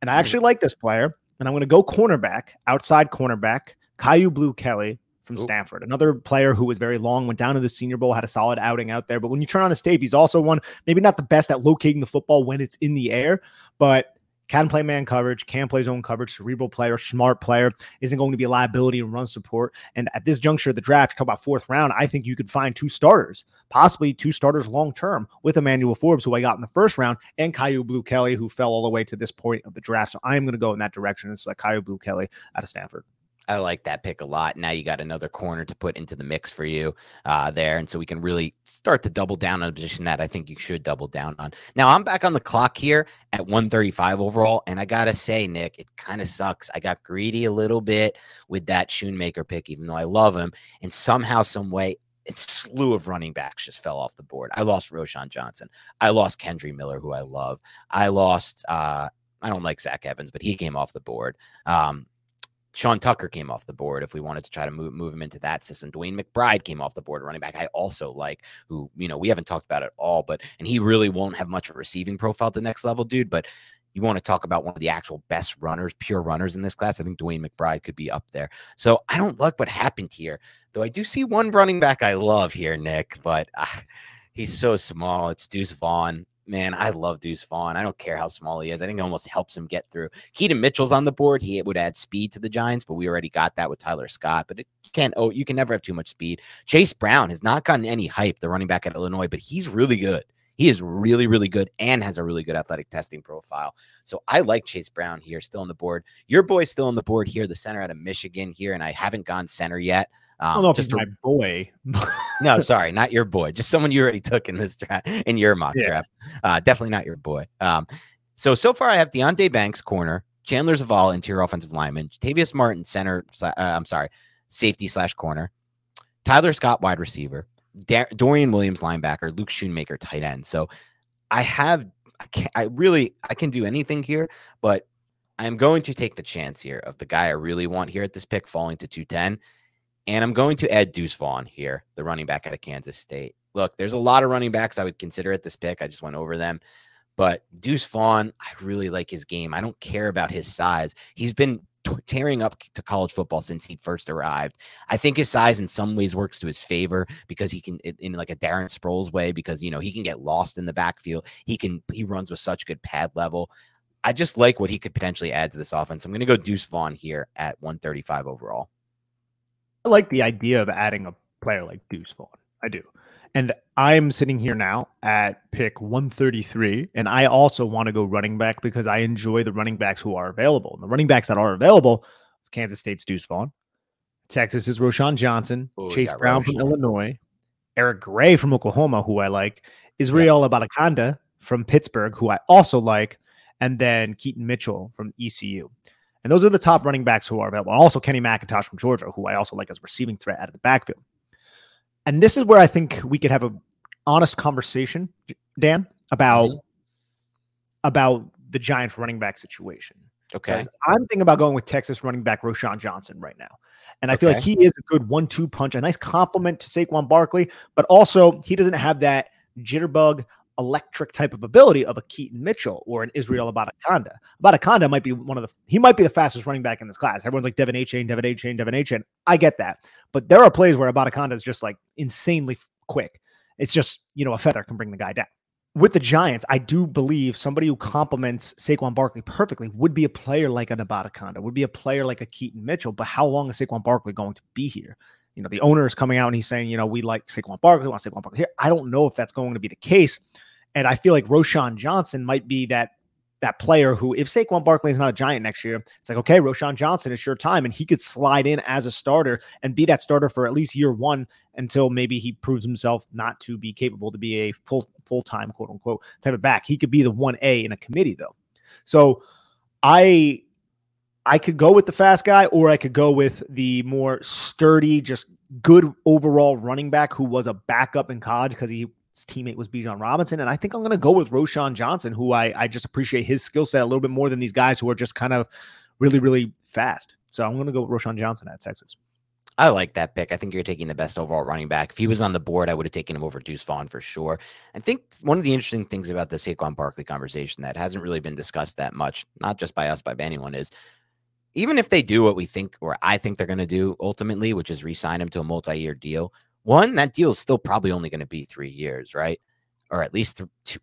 And I Hmm. actually like this player. And I'm going to go cornerback, outside cornerback, Kyu Blu Kelly from Ooh. Stanford. Another player who was very long, went down to the Senior Bowl, had a solid outing out there. But when you turn on his tape, he's also one, maybe not the best at locating the football when it's in the air, but can play man coverage, can play zone coverage, cerebral player, smart player, isn't going to be a liability in run support. And at this juncture of the draft, talk about fourth round, I think you could find two starters, possibly two starters long term with Emmanuel Forbes, who I got in the first round, and Kyu Blu Kelly, who fell all the way to this point of the draft. So I'm going to go in that direction. It's like Kyu Blu Kelly out of Stanford. I like that pick a lot. Now you got another corner to put into the mix for you uh, there. And so we can really start to double down on a position that I think you should double down on. Now I'm back on the clock here at 135 overall. And I got to say, Nick, it kind of sucks. I got greedy a little bit with that Schoonmaker pick, even though I love him. And somehow, some way, a slew of running backs just fell off the board. I lost Roschon Johnson. I lost Kendre Miller, who I love. I lost, uh, I don't like Zach Evans, but he came off the board. Um, Sean Tucker came off the board if we wanted to try to move, move him into that system. DeWayne McBride came off the board, running back. I also like who, you know, we haven't talked about at all, but and he really won't have much of a receiving profile at the next level, dude. But you want to talk about one of the actual best runners, pure runners in this class. I think DeWayne McBride could be up there. So I don't like what happened here, though. I do see one running back I love here, Nick, but uh, he's so small. It's Deuce Vaughn. Man, I love Deuce Vaughn. I don't care how small he is. I think it almost helps him get through. Keaton Mitchell's on the board. He would add speed to the Giants, but we already got that with Tyler Scott. But it can't. Oh, you can never have too much speed. Chase Brown has not gotten any hype, the running back at Illinois, but he's really good. He is really, really good and has a really good athletic testing profile. So I like Chase Brown here, still on the board. Your boy's still on the board here, the center out of Michigan here, and I haven't gone center yet. I Um, don't know if just he's to- my boy. no, sorry, not your boy. Just someone you already took in this draft in your mock Yeah. draft. Uh, definitely not your boy. Um, so so far I have Deonte Banks corner, Chandler Zavala interior offensive lineman, Tavius Martin center. Uh, I'm sorry, safety slash corner, Tyler Scott wide receiver, Dar- Dorian Williams linebacker, Luke Schoonmaker tight end. So I have I can I really I can do anything here, but I'm going to take the chance here of the guy I really want here at this pick falling to 210. And I'm going to add Deuce Vaughn here, the running back out of Kansas State. Look, there's a lot of running backs I would consider at this pick. I just went over them. But Deuce Vaughn, I really like his game. I don't care about his size. He's been tearing up to college football since he first arrived. I think his size in some ways works to his favor because he can, in, like a Darren Sproles way, because you know he can get lost in the backfield. He can he runs with such good pad level. I just like what he could potentially add to this offense. I'm going to go Deuce Vaughn here at 135 overall. I like the idea of adding a player like Deuce Vaughn. I do. And I'm sitting here now at pick 133. And I also want to go running back because I enjoy the running backs who are available. And the running backs that are available, it's Kansas State's Deuce Vaughn. Texas is Roschon Johnson, Ooh, Chase Brown from Illinois, Eric Gray from Oklahoma, who I like, Israel Abanikanda from Pittsburgh, who I also like, and then Keaton Mitchell from ECU. And those are the top running backs who are available. Also, Kenny McIntosh from Georgia, who I also like as receiving threat out of the backfield. And this is where I think we could have a honest conversation, Dan, about Mhm. about the Giants running back situation. Okay. I'm thinking about going with Texas running back Roschon Johnson right now. And I feel like he is a good one two punch, a nice compliment to Saquon Barkley, but also he doesn't have that jitterbug electric type of ability of a Keaton Mitchell or an Israel mm-hmm. Abanikanda. Abanikanda might be one of the he might be the fastest running back in this class. Everyone's like Devin Achane, De'Von Achane, De'Von Achane. I get that. But there are plays where Abanikanda is just like insanely quick. It's just, you know, a feather can bring the guy down. With the Giants, I do believe somebody who complements Saquon Barkley perfectly would be a player like an Abanikanda, would be a player like a Keaton Mitchell. But how long is Saquon Barkley going to be here? You know, the owner is coming out and he's saying, you know, we like Saquon Barkley, we want Saquon Barkley here. I don't know if that's going to be the case. And I feel like Roschon Johnson might be that that player who, if Saquon Barkley is not a giant next year, it's like, okay, Roschon Johnson, it's your time. And he could slide in as a starter and be that starter for at least year one until maybe he proves himself not to be capable to be a full full time quote unquote type of back. He could be the one A in a committee though. So I I could go with the fast guy, or I could go with the more sturdy, just good overall running back who was a backup in college because he his teammate was Bijan Robinson. And I think I'm going to go with Roschon Johnson, who I, I just appreciate his skill set a little bit more than these guys who are just kind of really, really fast. So I'm going to go with Roschon Johnson at Texas. I like that pick. I think you're taking the best overall running back. If he was on the board, I would have taken him over Deuce Vaughn for sure. I think one of the interesting things about the Saquon Barkley conversation that hasn't really been discussed that much, not just by us, by anyone, is even if they do what we think or I think they're going to do ultimately, which is re-sign him to a multi-year deal, one, that deal is still probably only going to be three years, right? Or at least two,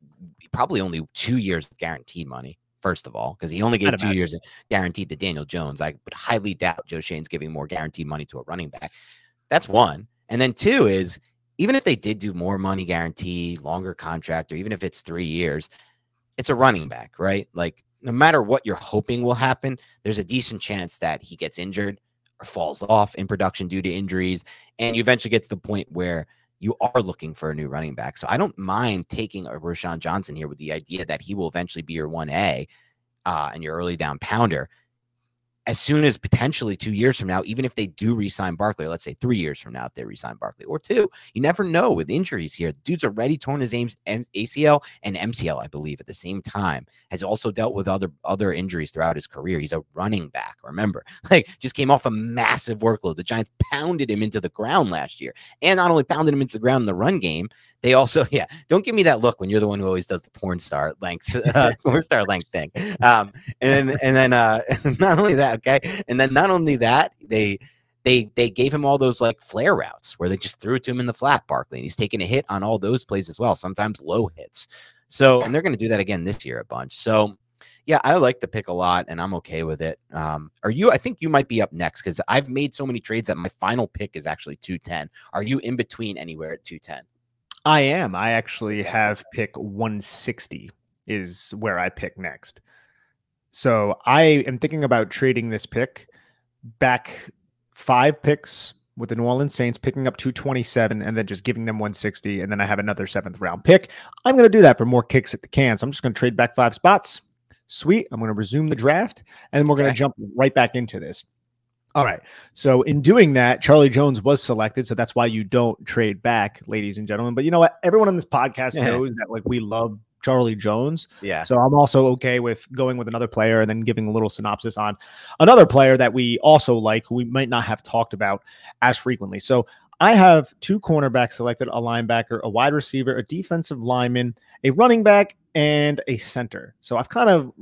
probably only two years of guaranteed money, first of all, because he only gave two years guaranteed to Daniel Jones. I would highly doubt Joe Schoen's giving more guaranteed money to a running back. That's one. And then two is even if they did do more money guarantee, longer contract, or even if it's three years, it's a running back, right? Like no matter what you're hoping will happen, there's a decent chance that he gets injured falls off in production due to injuries, and you eventually get to the point where you are looking for a new running back. So I don't mind taking a Roschon Johnson here with the idea that he will eventually be your 1A uh, and your early down pounder as soon as potentially two years from now, even if they do resign Barkley, let's say three years from now, if they resign Barkley or two, you never know with injuries here. Dude's already torn his ACL and MCL, I believe, at the same time. Has also dealt with other other injuries throughout his career. He's a running back. Remember, like just came off a massive workload. The Giants pounded him into the ground last year, and not only pounded him into the ground in the run game, they also, yeah, don't give me that look when you're the one who always does the porn star length, uh, porn star length thing. Um, and then, and then, uh, not only that, okay, and then not only that, they they they gave him all those like flare routes where they just threw it to him in the flat, Barkley, and he's taking a hit on all those plays as well, sometimes low hits. So, and they're going to do that again this year a bunch. So, yeah, I like the pick a lot, and I'm okay with it. Um, are you? I think you might be up next because I've made so many trades that my final pick is actually 210. Are you in between anywhere at 210? I am. I actually have pick 160 is where I pick next. So I am thinking about trading this pick back five picks with the New Orleans Saints, picking up 227 and then just giving them 160. And then I have another seventh round pick. I'm going to do that for more kicks at the can. So I'm just going to trade back five spots. Sweet. I'm going to resume the draft and then we're okay. going to jump right back into this. All right. So in doing that, Charlie Jones was selected. So that's why you don't trade back, ladies and gentlemen. But you know what? Everyone on this podcast yeah. knows that like we love Charlie Jones. Yeah. So I'm also okay with going with another player and then giving a little synopsis on another player that we also like, who we might not have talked about as frequently. So I have two cornerbacks selected, a linebacker, a wide receiver, a defensive lineman, a running back, and a center. So I've kind of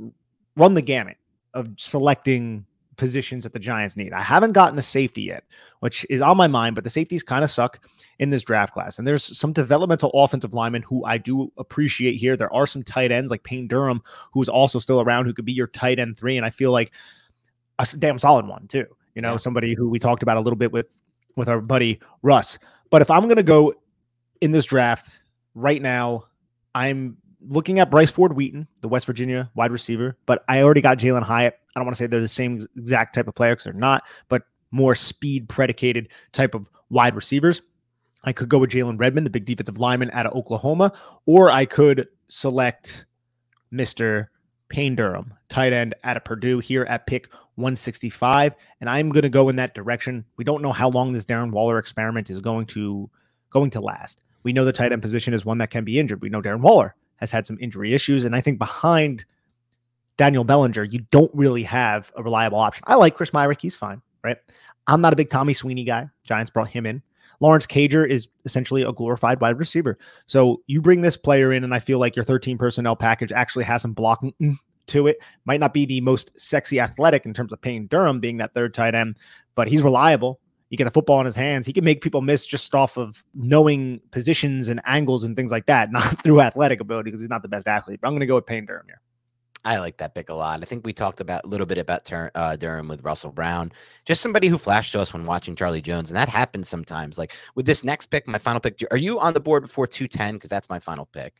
run the gamut of selecting positions that the Giants need. I haven't gotten a safety yet, which is on my mind, but the safeties kind of suck in this draft class. And there's some developmental offensive linemen who I do appreciate here. There are some tight ends like Payne Durham, who's also still around, who could be your tight end three. And I feel like a damn solid one, too. You know, yeah. somebody who we talked about a little bit with with our buddy Russ. But if I'm going to go in this draft right now, I'm looking at Bryce Ford Wheaton, the West Virginia wide receiver, but I already got Jalen Hyatt. I don't want to say they're the same exact type of player because they're not, but more speed predicated type of wide receivers. I could go with Jalen Redmond, the big defensive lineman out of Oklahoma, or I could select Mr. Payne Durham, tight end out of Purdue here at pick 165. And I'm going to go in that direction. We don't know how long this Darren Waller experiment is going to going to last. We know the tight end position is one that can be injured. We know Darren Waller has had some injury issues. And I think behind Daniel Bellinger, you don't really have a reliable option. I like Chris Myarick. He's fine, right? I'm not a big Tommy Sweeney guy. Giants brought him in. Lawrence Cager is essentially a glorified wide receiver. So you bring this player in, and I feel like your 13 personnel package actually has some blocking to it. Might not be the most sexy athletic in terms of Payne Durham being that third tight end, but he's reliable. You get the football in his hands. He can make people miss just off of knowing positions and angles and things like that, not through athletic ability because he's not the best athlete. But I'm going to go with Payne Durham here. I like that pick a lot. I think we talked about a little bit about uh, Durham with Russell Brown, just somebody who flashed to us when watching Charlie Jones, and that happens sometimes. Like with this next pick, my final pick. Are you on the board before two ten? Because that's my final pick.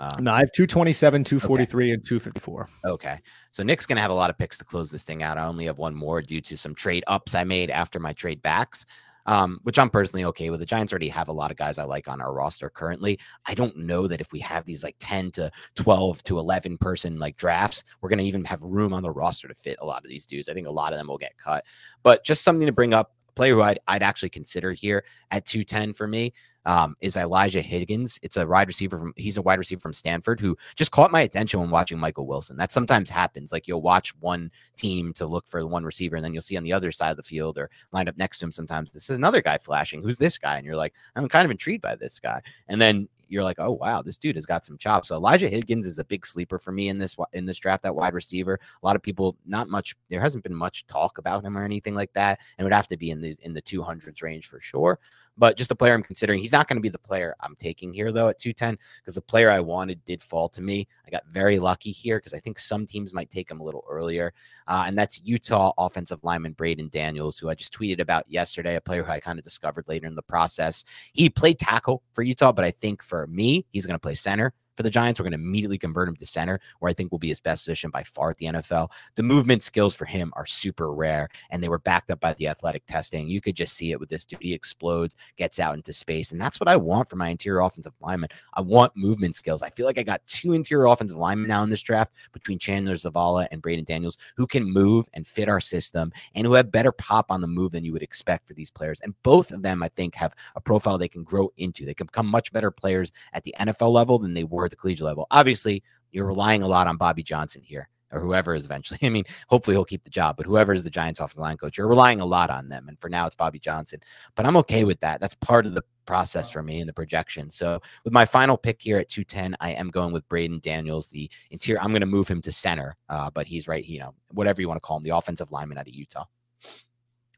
Um, no, I have 227, 243, okay. and 254. Okay. So Nick's going to have a lot of picks to close this thing out. I only have one more due to some trade ups I made after my trade backs um, which I'm personally okay with. The Giants already have a lot of guys I like on our roster currently. I don't know that if we have these like 10 to 12 to 11 person like drafts, we're going to even have room on the roster to fit a lot of these dudes. I think a lot of them will get cut, but just something to bring up. Player who I'd, I'd actually consider here at 210 for me um, is Elijah Higgins. It's a wide receiver from he's a wide receiver from Stanford who just caught my attention when watching Michael Wilson. That sometimes happens. Like you'll watch one team to look for one receiver, and then you'll see on the other side of the field or lined up next to him sometimes this is another guy flashing. Who's this guy? And you're like, I'm kind of intrigued by this guy. And then you're like, oh wow, this dude has got some chops. So Elijah Higgins is a big sleeper for me in this in this draft. That wide receiver, a lot of people, not much. There hasn't been much talk about him or anything like that, and would have to be in the in the 200s range for sure. But just a player I'm considering. He's not going to be the player I'm taking here though at 210 because the player I wanted did fall to me. I got very lucky here because I think some teams might take him a little earlier, uh, and that's Utah offensive lineman Braeden Daniels, who I just tweeted about yesterday. A player who I kind of discovered later in the process. He played tackle for Utah, but I think for me, he's going to play center for the Giants. We're going to immediately convert him to center, where I think will be his best position by far at the NFL. The movement skills for him are super rare, and they were backed up by the athletic testing. You could just see it with this dude. He explodes, gets out into space, and that's what I want for my interior offensive lineman. I want movement skills. I feel like I got two interior offensive linemen now in this draft between Chandler Zavala and Braeden Daniels, who can move and fit our system and who have better pop on the move than you would expect for these players. And both of them, I think, have a profile they can grow into. They can become much better players at the NFL level than they were at the collegiate level. Obviously, you're relying a lot on Bobby Johnson here or whoever is eventually. I mean, hopefully he'll keep the job, but whoever is the Giants offensive line coach, you're relying a lot on them. And for now, it's Bobby Johnson. But I'm okay with that. That's part of the process for me in the projection. So with my final pick here at 210, I am going with Braeden Daniels, the interior. I'm going to move him to center, uh, but he's right, you know, whatever you want to call him, the offensive lineman out of Utah.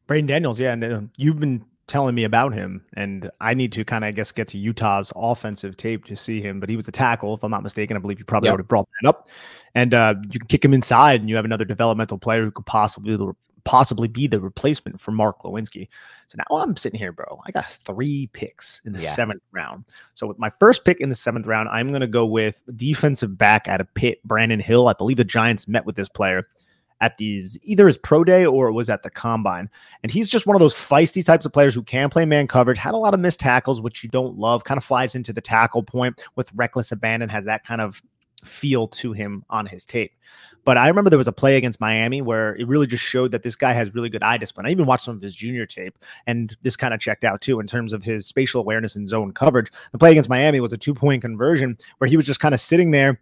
Braeden Daniels, yeah, and uh, you've been telling me about him, and I need to kind of, I guess, get to Utah's offensive tape to see him. But he was a tackle, if I'm not mistaken. I believe you probably yep. would have brought that up. And uh, you can kick him inside, and you have another developmental player who could possibly possibly be the replacement for Mark Glowinski. So now I'm sitting here, bro. I got three picks in the yeah. seventh round. So with my first pick in the seventh round, I'm going to go with defensive back out of Pitt, Brandon Hill. I believe the Giants met with this player at these either his pro day or it was at the combine. And he's just one of those feisty types of players who can play man coverage, had a lot of missed tackles, which you don't love, kind of flies into the tackle point with reckless abandon, has that kind of feel to him on his tape. But I remember there was a play against Miami where it really just showed that this guy has really good eye discipline. I even watched some of his junior tape, and this kind of checked out too in terms of his spatial awareness and zone coverage. The play against Miami was a two point conversion where he was just kind of sitting there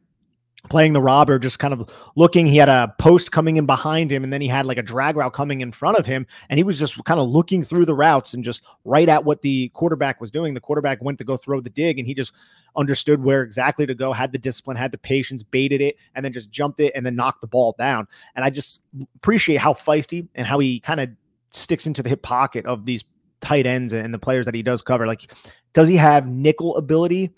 playing the robber, just kind of looking. He had a post coming in behind him, and then he had like a drag route coming in front of him, and he was just kind of looking through the routes and just right at what the quarterback was doing. The quarterback went to go throw the dig, and he just understood where exactly to go, had the discipline, had the patience, baited it, and then just jumped it and then knocked the ball down. And I just appreciate how feisty and how he kind of sticks into the hip pocket of these tight ends and the players that he does cover. Like, does he have nickel ability?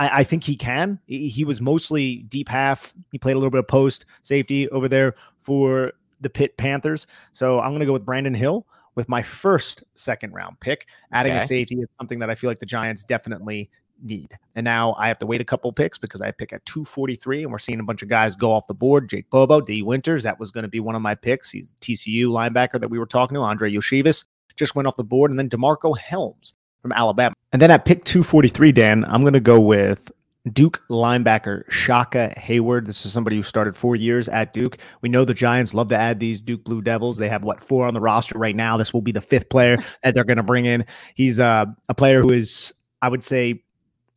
I, I, think he can. He, was mostly deep half. He played a little bit of post safety over there for the Pitt Panthers. So I'm going to go with Brandon Hill with my first second round pick. Adding okay. a safety is something that I feel like the Giants definitely need. And now I have to wait a couple picks because I pick at 243 and we're seeing a bunch of guys go off the board. Jake Bobo, Dee Winters, that was going to be one of my picks. He's TCU linebacker that we were talking to. Andrei Iosivas just went off the board. And then DeMarco Hellams from Alabama. And then at pick 243, Dan, I'm going to go with Duke linebacker Shaka Heyward. This is somebody who started four years at Duke. We know the Giants love to add these Duke Blue Devils. They have what four on the roster right now. This will be the fifth player that they're going to bring in. He's uh, a player who is, I would say,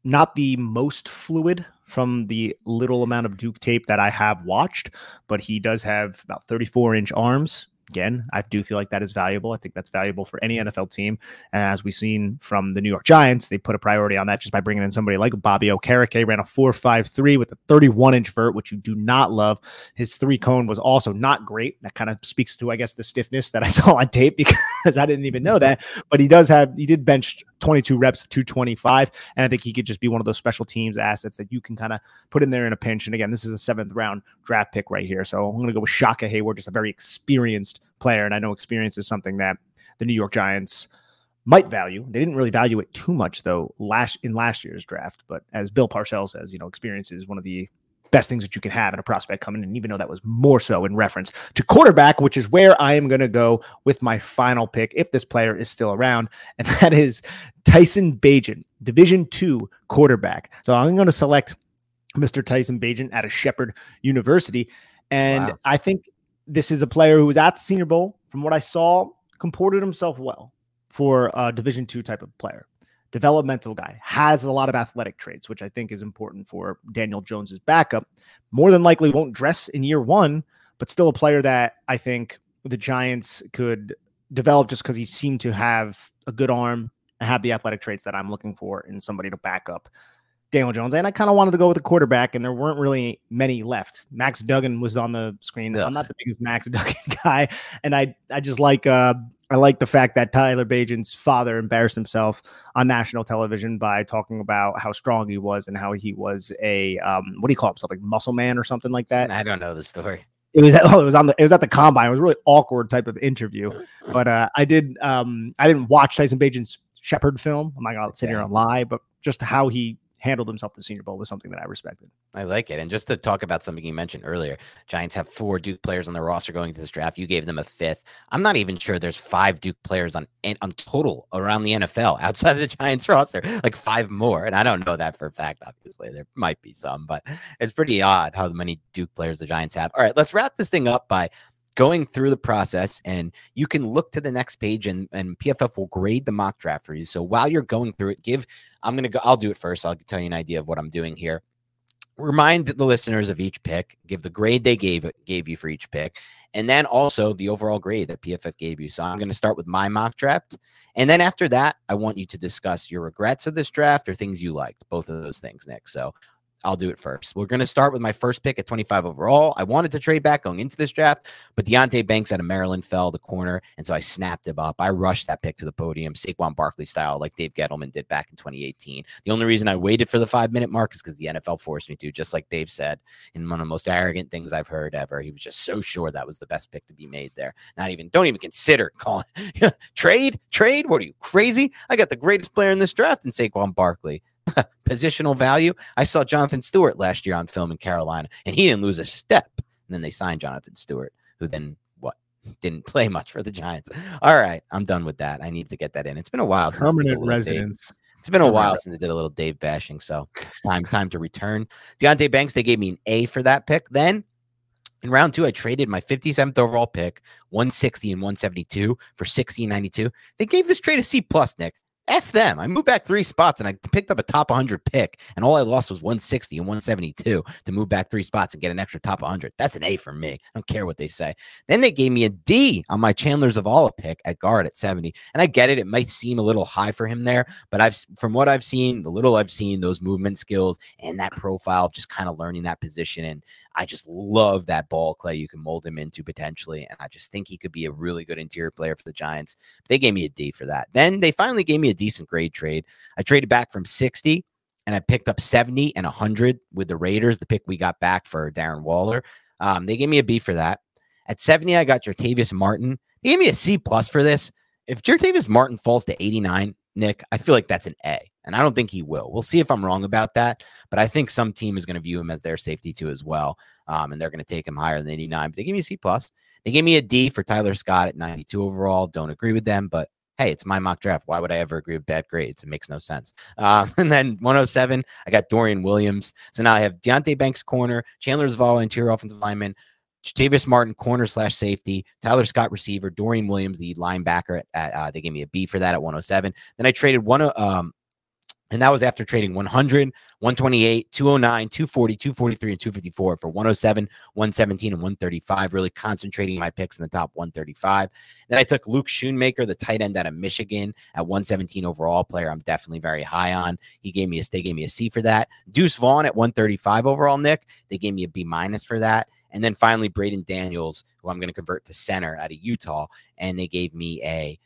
not the most fluid from the little amount of Duke tape that I have watched, but he does have about 34 inch arms, Again, I do feel like that is valuable. I think that's valuable for any NFL team. And as we've seen from the New York Giants, they put a priority on that just by bringing in somebody like Bobby Okereke, ran a 4.53 with a 31 inch vert, which you do not love. His three cone was also not great. That kind of speaks to, I guess, the stiffness that I saw on tape because I didn't even know that. But he does have, he did bench 22 reps of 225. And I think he could just be one of those special teams assets that you can kind of put in there in a pinch. And again, this is a seventh round draft pick right here. So I'm going to go with Shaka Heyward, just a very experienced player. And I know experience is something that the New York Giants might value. They didn't really value it too much though last in last year's draft. But as Bill Parcells says, you know, experience is one of the best things that you can have in a prospect coming in, even though that was more so in reference to quarterback, which is where I am going to go with my final pick if this player is still around, and that is Tyson Bagent, Division two quarterback. So I'm going to select Mr. Tyson Bagent out of Shepherd University, and wow. I think this is a player who was at the Senior Bowl. From what I saw, comported himself well for a Division two type of player. Developmental guy has a lot of athletic traits, which I think is important for Daniel Jones's backup. More than likely won't dress in year one, but still a player that I think the Giants could develop just because he seemed to have a good arm and have the athletic traits that I'm looking for in somebody to back up Daniel Jones. And I kind of wanted to go with a quarterback, and there weren't really many left. Max Duggan was on the screen. Yes. I'm not the biggest Max Duggan guy, and I I just like uh I like the fact that Tyler Bagent's father embarrassed himself on national television by talking about how strong he was and how he was a um what do you call himself like muscle man or something like that. I don't know the story. It was oh, it was on the it was at the combine. It was a really awkward type of interview. But uh I did um I didn't watch Tyson Bagent's Shepherd film. I'm not gonna sit here and lie, but just how he handled himself the Senior Bowl was something that I respected. I like it. And just to talk about something you mentioned earlier, Giants have four Duke players on their roster going to this draft. You gave them a fifth. I'm not even sure there's five Duke players on on total around the NFL outside of the Giants roster, like five more. And I don't know that for a fact. Obviously, there might be some, but it's pretty odd how many Duke players the Giants have. All right, let's wrap this thing up by going through the process and you can look to the next page and, and PFF will grade the mock draft for you. So while you're going through it, give, I'm going to go, I'll do it first. I'll tell you an idea of what I'm doing here. Remind the listeners of each pick, give the grade they gave gave you for each pick, and then also the overall grade that PFF gave you. So I'm going to start with my mock draft. And then after that, I want you to discuss your regrets of this draft or things you liked, both of those things, Nick. So I'll do it first. We're going to start with my first pick at 25 overall. I wanted to trade back going into this draft, but Deonte Banks out of Maryland fell the corner, and so I snapped him up. I rushed that pick to the podium, Saquon Barkley style, like Dave Gettleman did back in 2018. The only reason I waited for the five minute mark is because the NFL forced me to, just like Dave said, in one of the most arrogant things I've heard ever. He was just so sure that was the best pick to be made there. Not even, don't even consider calling trade, trade. What are you crazy? I got the greatest player in this draft in Saquon Barkley. positional value. I saw Jonathan Stewart last year on film in Carolina, and he didn't lose a step. And then they signed Jonathan Stewart, who then what didn't play much for the Giants. All right, I'm done with that. I need to get that in. It's been a while. Permanent residence. Dave. It's been a while since I did a little Dave bashing, so time time to return. Deonte Banks, they gave me an A for that pick. Then in round two, I traded my 57th overall pick, 160 and 172 for 60 and 92. They gave this trade a C plus, Nick. F them. I moved back three spots and I picked up a top 100 pick, and all I lost was 160 and 172 to move back three spots and get an extra top 100. That's an A for me. I don't care what they say. Then they gave me a D on my Chandler Zavala pick at guard at 70. And I get it. It might seem a little high for him there, but I've, from what I've seen, the little I've seen, those movement skills and that profile, just kind of learning that position. And I just love that ball clay you can mold him into potentially. And I just think he could be a really good interior player for the Giants. They gave me a D for that. Then they finally gave me a decent grade trade. I traded back from 60 and I picked up 70 and 100 with the Raiders, the pick we got back for Darren Waller. Um, they gave me a B for that. At 70, I got Jartavius Martin. They gave me a C plus for this. If Jartavius Martin falls to 89, Nick, I feel like that's an A. And I don't think he will. We'll see if I'm wrong about that. But I think some team is going to view him as their safety too as well. Um, and they're going to take him higher than 89. But they give me a C plus. They gave me a D for Tyler Scott at 92 overall. Don't agree with them, but hey, it's my mock draft. Why would I ever agree with bad grades? It makes no sense. Um, and then 107, I got Dorian Williams. So now I have Deonte Banks corner, Chandler Zavala interior offensive lineman, Jartavius Martin, corner slash safety, Tyler Scott, receiver, Dorian Williams, the linebacker. At, uh, they gave me a B for that at 107. Then I traded one, um, And that was after trading 100, 128, 209, 240, 243, and 254 for 107, 117, and 135. Really concentrating my picks in the top 135. Then I took Luke Schoonmaker, the tight end out of Michigan, at 117 overall player. I'm definitely very high on. He gave me a they gave me a C for that. Deuce Vaughn at 135 overall, Nick. They gave me a B minus for that. And then finally, Braeden Daniels, who I'm going to convert to center out of Utah, and they gave me a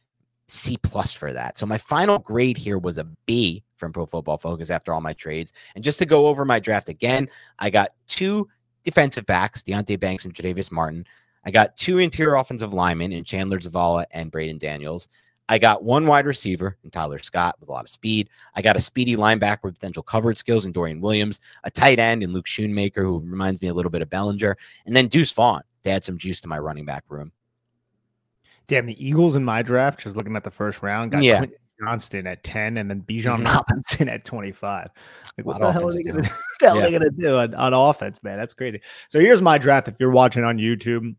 C plus for that. So my final grade here was a B from Pro Football Focus after all my trades. And just to go over my draft again, I got two defensive backs, Deonte Banks and Jartavius Martin. I got two interior offensive linemen in Chandler Zavala and Braeden Daniels. I got one wide receiver in Tyler Scott with a lot of speed. I got a speedy linebacker with potential coverage skills in Dorian Williams, a tight end in Luke Schoonmaker, who reminds me a little bit of Bellinger, and then Deuce Vaughn to add some juice to my running back room. Damn, the Eagles in my draft, just looking at the first round, got Yeah. Quentin Johnston at 10 and then Bijan Mhm. Robinson at 25. Like, what the hell are they going to the hell are Yeah. gonna do on, on offense, man? That's crazy. So here's my draft. If you're watching on YouTube,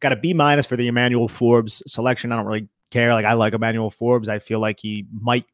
got a B minus for the Emmanuel Forbes selection. I don't really care. Like I like Emmanuel Forbes. I feel like he might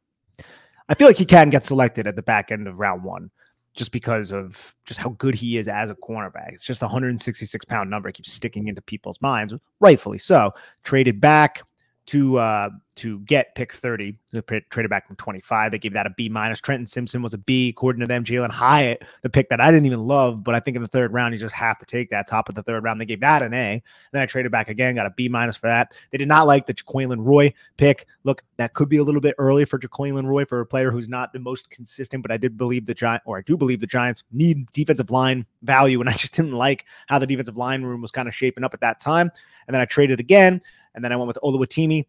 I feel like he can get selected at the back end of round one just because of just how good he is as a cornerback. It's just a 166 pound number. It keeps sticking into people's minds, rightfully so. Traded back to uh to get pick 30. They pa- traded back from 25. They gave that a B minus. Trenton Simpson was a B according to them. Jalen Hyatt, the pick that I didn't even love, but I think in the third round you just have to take that top of the third round. They gave that an A. Then I traded back again, got a B minus for that. They did not like the Jaquelin Roy pick. Look, that could be a little bit early for Jaquelin Roy for a player who's not the most consistent, but I did believe the Giant, or I do believe the Giants need defensive line value, and I just didn't like how the defensive line room was kind of shaping up at that time. And then I traded again, and then I went with Oluwatimi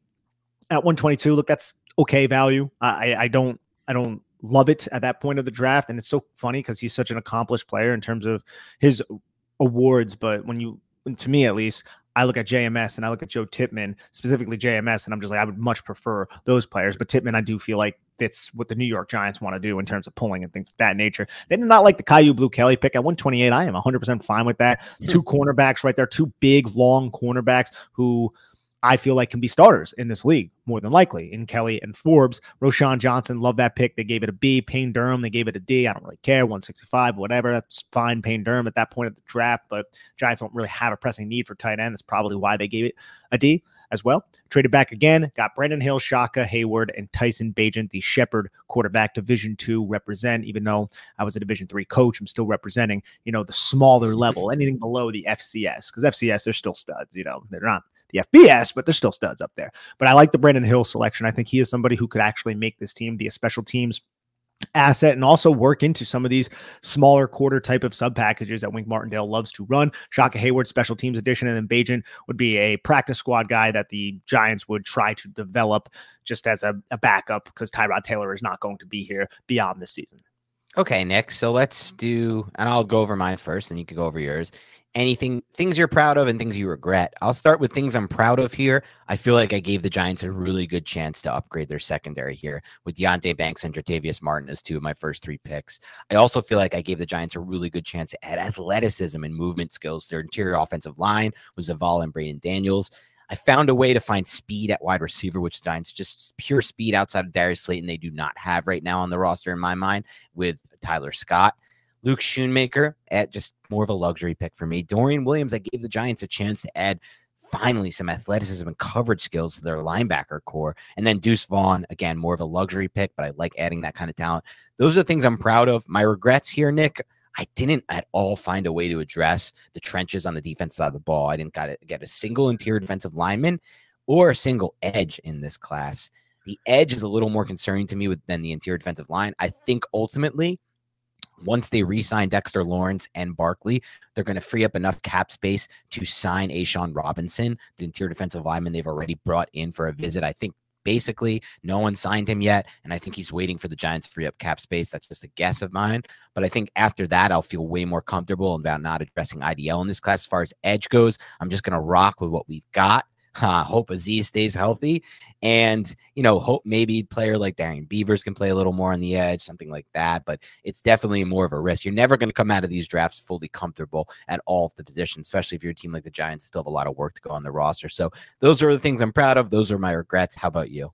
at 122. Look, that's okay value. I I don't I don't love it at that point of the draft, and it's so funny because he's such an accomplished player in terms of his awards. But when you, to me at least, I look at JMS and I look at Joe Tippmann, specifically JMS, and I'm just like, I would much prefer those players. But Tippmann, I do feel like fits what the New York Giants want to do in terms of pulling and things of that nature. They did not like the Kyu Blu Kelly pick at 128. I am 100% fine with that. Two cornerbacks right there, two big, long cornerbacks who I feel like can be starters in this league more than likely in Kelly and Forbes. Roschon Johnson, love that pick. They gave it a B. Payne Durham, they gave it a D. I don't really care. 165, whatever. That's fine. Payne Durham at that point of the draft, but Giants don't really have a pressing need for tight end. That's probably why they gave it a D as well. Traded back again, got Brandon Hill, Shaka Heyward, and Tyson Bagent, the Shepherd quarterback, Division two represent. Even though I was a Division three coach, I'm still representing, you know, the smaller level, anything below the FCS, because FCS they're still studs. You know, they're not the FBS, but they're still studs up there. But I like the Brandon Hill selection. I think he is somebody who could actually make this team be a special teams asset and also work into some of these smaller quarter type of sub packages that Wink Martindale loves to run. Shaka Heyward, special teams edition, and then Bagent would be a practice squad guy that the Giants would try to develop just as a, a backup because Tyrod Taylor is not going to be here beyond this season. Okay, Nick. So let's do, and I'll go over mine first, and you can go over yours. Anything, things you're proud of, and things you regret. I'll start with things I'm proud of here. I feel like I gave the Giants a really good chance to upgrade their secondary here with Deonte Banks and Jartavius Martin as two of my first three picks. I also feel like I gave the Giants a really good chance to add athleticism and movement skills. Their interior offensive line was Zavala and Braeden Daniels. I found a way to find speed at wide receiver, which Giants just pure speed outside of Darius Slayton they do not have right now on the roster in my mind with Tyler Scott. Luke Schoonmaker at just more of a luxury pick for me. Dorian Williams, I gave the Giants a chance to add finally some athleticism and coverage skills to their linebacker corps. And then Deuce Vaughn, again, more of a luxury pick, but I like adding that kind of talent. Those are the things I'm proud of. My regrets here, Nick, I didn't at all find a way to address the trenches on the defense side of the ball. I didn't got get a single interior defensive lineman or a single edge in this class. The edge is a little more concerning to me with, than the interior defensive line. I think ultimately, once they re-sign Dexter Lawrence and Barkley, they're going to free up enough cap space to sign A'Shawn Robinson, the interior defensive lineman they've already brought in for a visit. I think basically no one signed him yet, and I think he's waiting for the Giants to free up cap space. That's just a guess of mine. But I think after that, I'll feel way more comfortable about not addressing IDL in this class. As far as edge goes, I'm just going to rock with what we've got. Uh, hope Azeez stays healthy, and you know, hope maybe player like Darrian Beavers can play a little more on the edge, something like that. But it's definitely more of a risk. You're never going to come out of these drafts fully comfortable at all of the positions, especially if you're a team like the Giants still have a lot of work to go on the roster. So those are the things I'm proud of. Those are my regrets. How about you?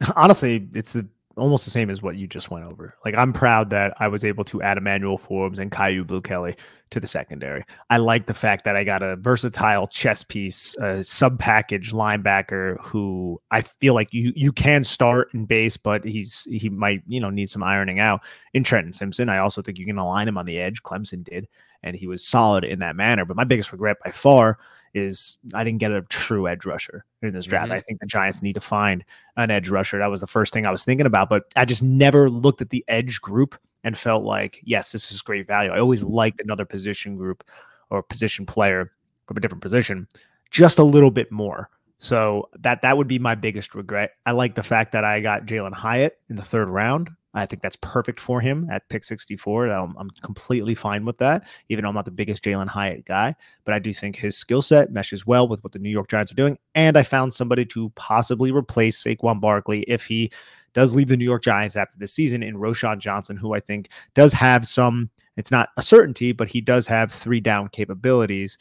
Honestly, it's the almost the same as what you just went over. Like I'm proud that I was able to add Emmanuel Forbes and Kyu Blu Kelly to the secondary. I like the fact that I got a versatile chess piece, a sub package linebacker who I feel like you you can start in base, but he's he might you know need some ironing out in Trenton Simpson. I also think you can align him on the edge. Clemson did, and he was solid in that manner. But my biggest regret by far is I didn't get a true edge rusher in this draft. Mm-hmm. I think the Giants need to find an edge rusher. That was the first thing I was thinking about, but I just never looked at the edge group and felt like, yes, this is great value. I always liked another position group or position player from a different position just a little bit more. So that that would be my biggest regret. I like the fact that I got Jalen Hyatt in the third round. I think that's perfect for him at pick 64. I'm, I'm completely fine with that, even though I'm not the biggest Jalen Hyatt guy. But I do think his skill set meshes well with what the New York Giants are doing. And I found somebody to possibly replace Saquon Barkley if he does leave the New York Giants after the season in Roschon Johnson, who I think does have some, it's not a certainty, but he does have three down capabilities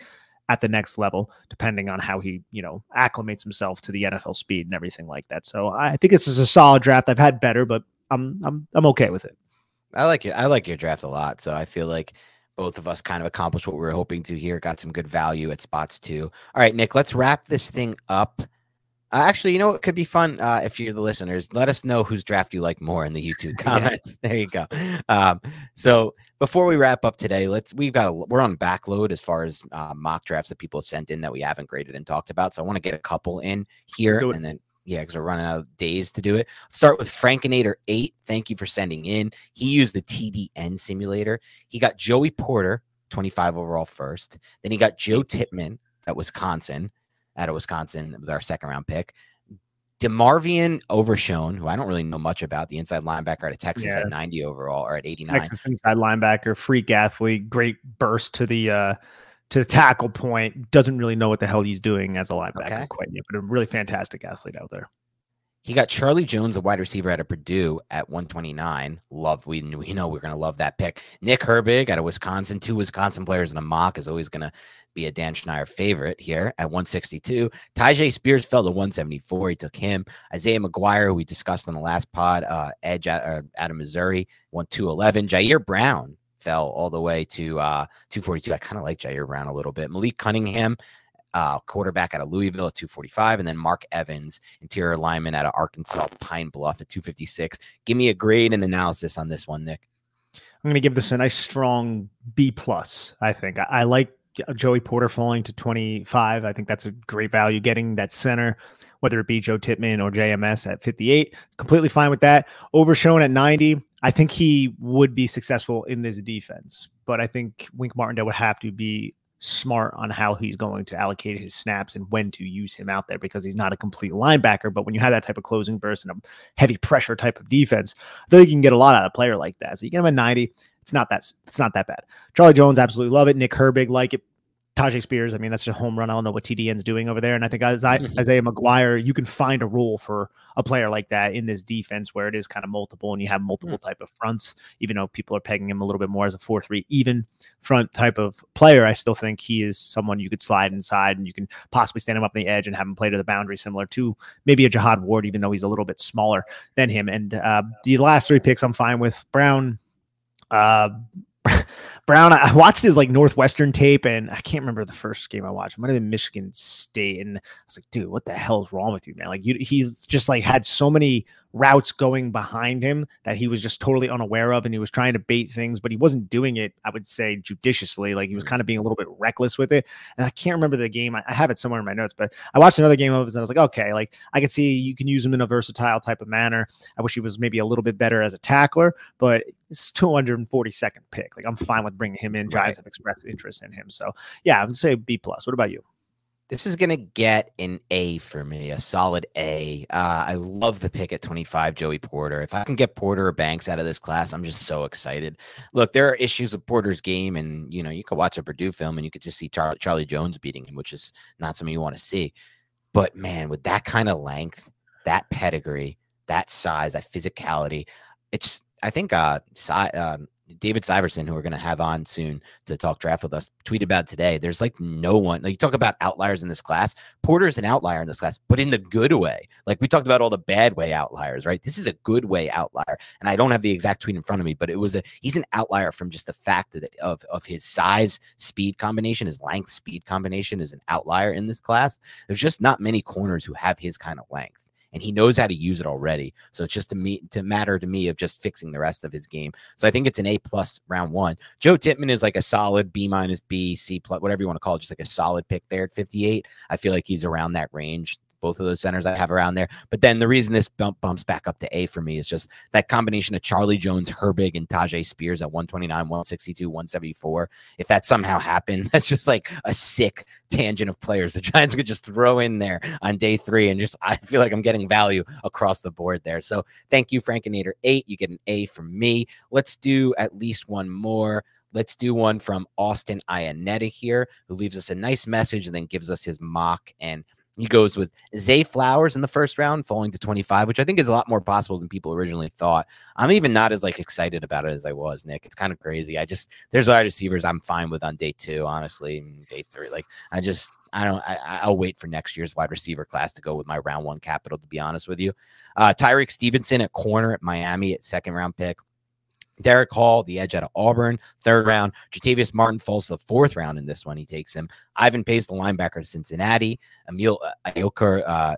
at the next level, depending on how he, you know, acclimates himself to the NFL speed and everything like that. So I think this is a solid draft. I've had better, but I'm I'm I'm okay with it. I like it. I like your draft a lot. So I feel like both of us kind of accomplished what we were hoping to here. Got some good value at spots too. All right, Nick, let's wrap this thing up. Uh, actually, you know what could be fun uh, if you're the listeners. Let us know whose draft you like more in the YouTube comments. there you go. Um, so before we wrap up today, let's we've got a, we're on backload as far as uh, mock drafts that people have sent in that we haven't graded and talked about. So I want to get a couple in here, and then yeah, because we're running out of days to do it. Start with Frankinator 8. Thank you for sending in. He used the TDN simulator. He got Joey Porter, 25 overall first. Then he got Joe Tippmann at Wisconsin, out of Wisconsin with our second round pick. DeMarvion Overshown, who I don't really know much about, the inside linebacker out of Texas yeah. at 90 overall or at 89. Texas inside linebacker, freak athlete, great burst to the uh to the tackle point, doesn't really know what the hell he's doing as a linebacker okay. quite yet, but a really fantastic athlete out there. He got Charlie Jones, a wide receiver out of Purdue, at 129. Love, we, we know we're going to love that pick. Nick Herbig out of Wisconsin, two Wisconsin players in a mock is always going to be a Dan Schneider favorite here at 162. Tyjae Spears fell to 174. He took him. Isaiah McGuire, who we discussed on the last pod, uh, edge out, uh, out of Missouri, went 211. Ji'Ayir Brown fell all the way to uh, 242. I kind of like Ji'Ayir Brown a little bit. Malik Cunningham, uh, quarterback out of Louisville at 245, and then Mark Evans, interior lineman out of Arkansas Pine Bluff at 256. Give me a grade and analysis on this one, Nick. I'm going to give this a nice strong B plus. I think I, I like Joey Porter falling to 25. I think that's a great value getting that center whether it be Joe Tippmann or JMS at 58. Completely fine with that. Overshown at 90. I think he would be successful in this defense, but I think Wink Martindale would have to be smart on how he's going to allocate his snaps and when to use him out there because he's not a complete linebacker. But when you have that type of closing burst and a heavy pressure type of defense, I think you can get a lot out of a player like that. So you get him at 90. It's not that it's not that bad. Charlie Jones absolutely love it. Nick Herbig like it. Tyjae Spears, I mean, that's a home run. I don't know what TDN's doing over there. And I think Isaiah, mm-hmm. Isaiah McGuire, you can find a role for a player like that in this defense where it is kind of multiple and you have multiple mm-hmm. type of fronts, even though people are pegging him a little bit more as a 4 3 even front type of player. I still think he is someone you could slide inside and you can possibly stand him up on the edge and have him play to the boundary, similar to maybe a Jihad Ward, even though he's a little bit smaller than him. And uh, the last three picks I'm fine with. Brown, uh, Brown, I watched his like Northwestern tape, and I can't remember the first game I watched. It might have been Michigan State, and I was like, "Dude, what the hell is wrong with you, man?" Like, you, he's just like had so many routes going behind him that he was just totally unaware of and he was trying to bait things but he wasn't doing it i would say judiciously like he was mm. kind of being a little bit reckless with it and i can't remember the game i, I have it somewhere in my notes but i watched another game of his and i was like okay like i could see you can use him in a versatile type of manner i wish he was maybe a little bit better as a tackler but it's 242nd pick like i'm fine with bringing him in giants right. have expressed interest in him so yeah i would say b plus what about you this is going to get an A for me, a solid A. Uh, I love the pick at 25, Joey Porter. If I can get Porter or Banks out of this class, I'm just so excited. Look, there are issues with Porter's game, and you know, you could watch a Purdue film and you could just see Char- Charlie Jones beating him, which is not something you want to see. But man, with that kind of length, that pedigree, that size, that physicality, it's I think uh, si- uh David Syvertsen, who we're going to have on soon to talk draft with us, tweeted about today. There's like no one. Like you talk about outliers in this class. Porter is an outlier in this class, but in the good way. Like we talked about all the bad way outliers, right? This is a good way outlier, and I don't have the exact tweet in front of me, but it was a he's an outlier from just the fact that of of his size speed combination, his length speed combination is an outlier in this class. There's just not many corners who have his kind of length and he knows how to use it already. So it's just to me to matter to me of just fixing the rest of his game. So I think it's an A plus round one. Joe Tippmann is like a solid B minus B C plus whatever you want to call it, just like a solid pick there at 58. I feel like he's around that range both of those centers I have around there. But then the reason this bump bumps back up to A for me is just that combination of Charlie Jones, Herbig, and Tyjae Spears at 129, 162, 174. If that somehow happened, that's just like a sick tangent of players the Giants could just throw in there on day three. And just I feel like I'm getting value across the board there. So thank you, Frankinator. Eight. You get an A from me. Let's do at least one more. Let's do one from Austin Ianetta here, who leaves us a nice message and then gives us his mock. And he goes with Zay Flowers in the first round, falling to 25, which I think is a lot more possible than people originally thought. I'm even not as like excited about it as I was, Nick. It's kind of crazy. I just there's wide receivers I'm fine with on day two, honestly. Day three, like I just I don't I, I'll wait for next year's wide receiver class to go with my round one capital. To be honest with you, uh, Tyrique Stevenson at corner at Miami at second round pick. Derick Hall, the edge out of Auburn, third round. Jartavius Martin falls to the fourth round in this one. He takes him. Ivan Pace, the linebacker to Cincinnati. Emil uh, Ayokur, uh,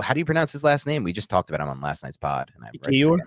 how do you pronounce his last name? We just talked about him on last night's pod. And I Ekiyor?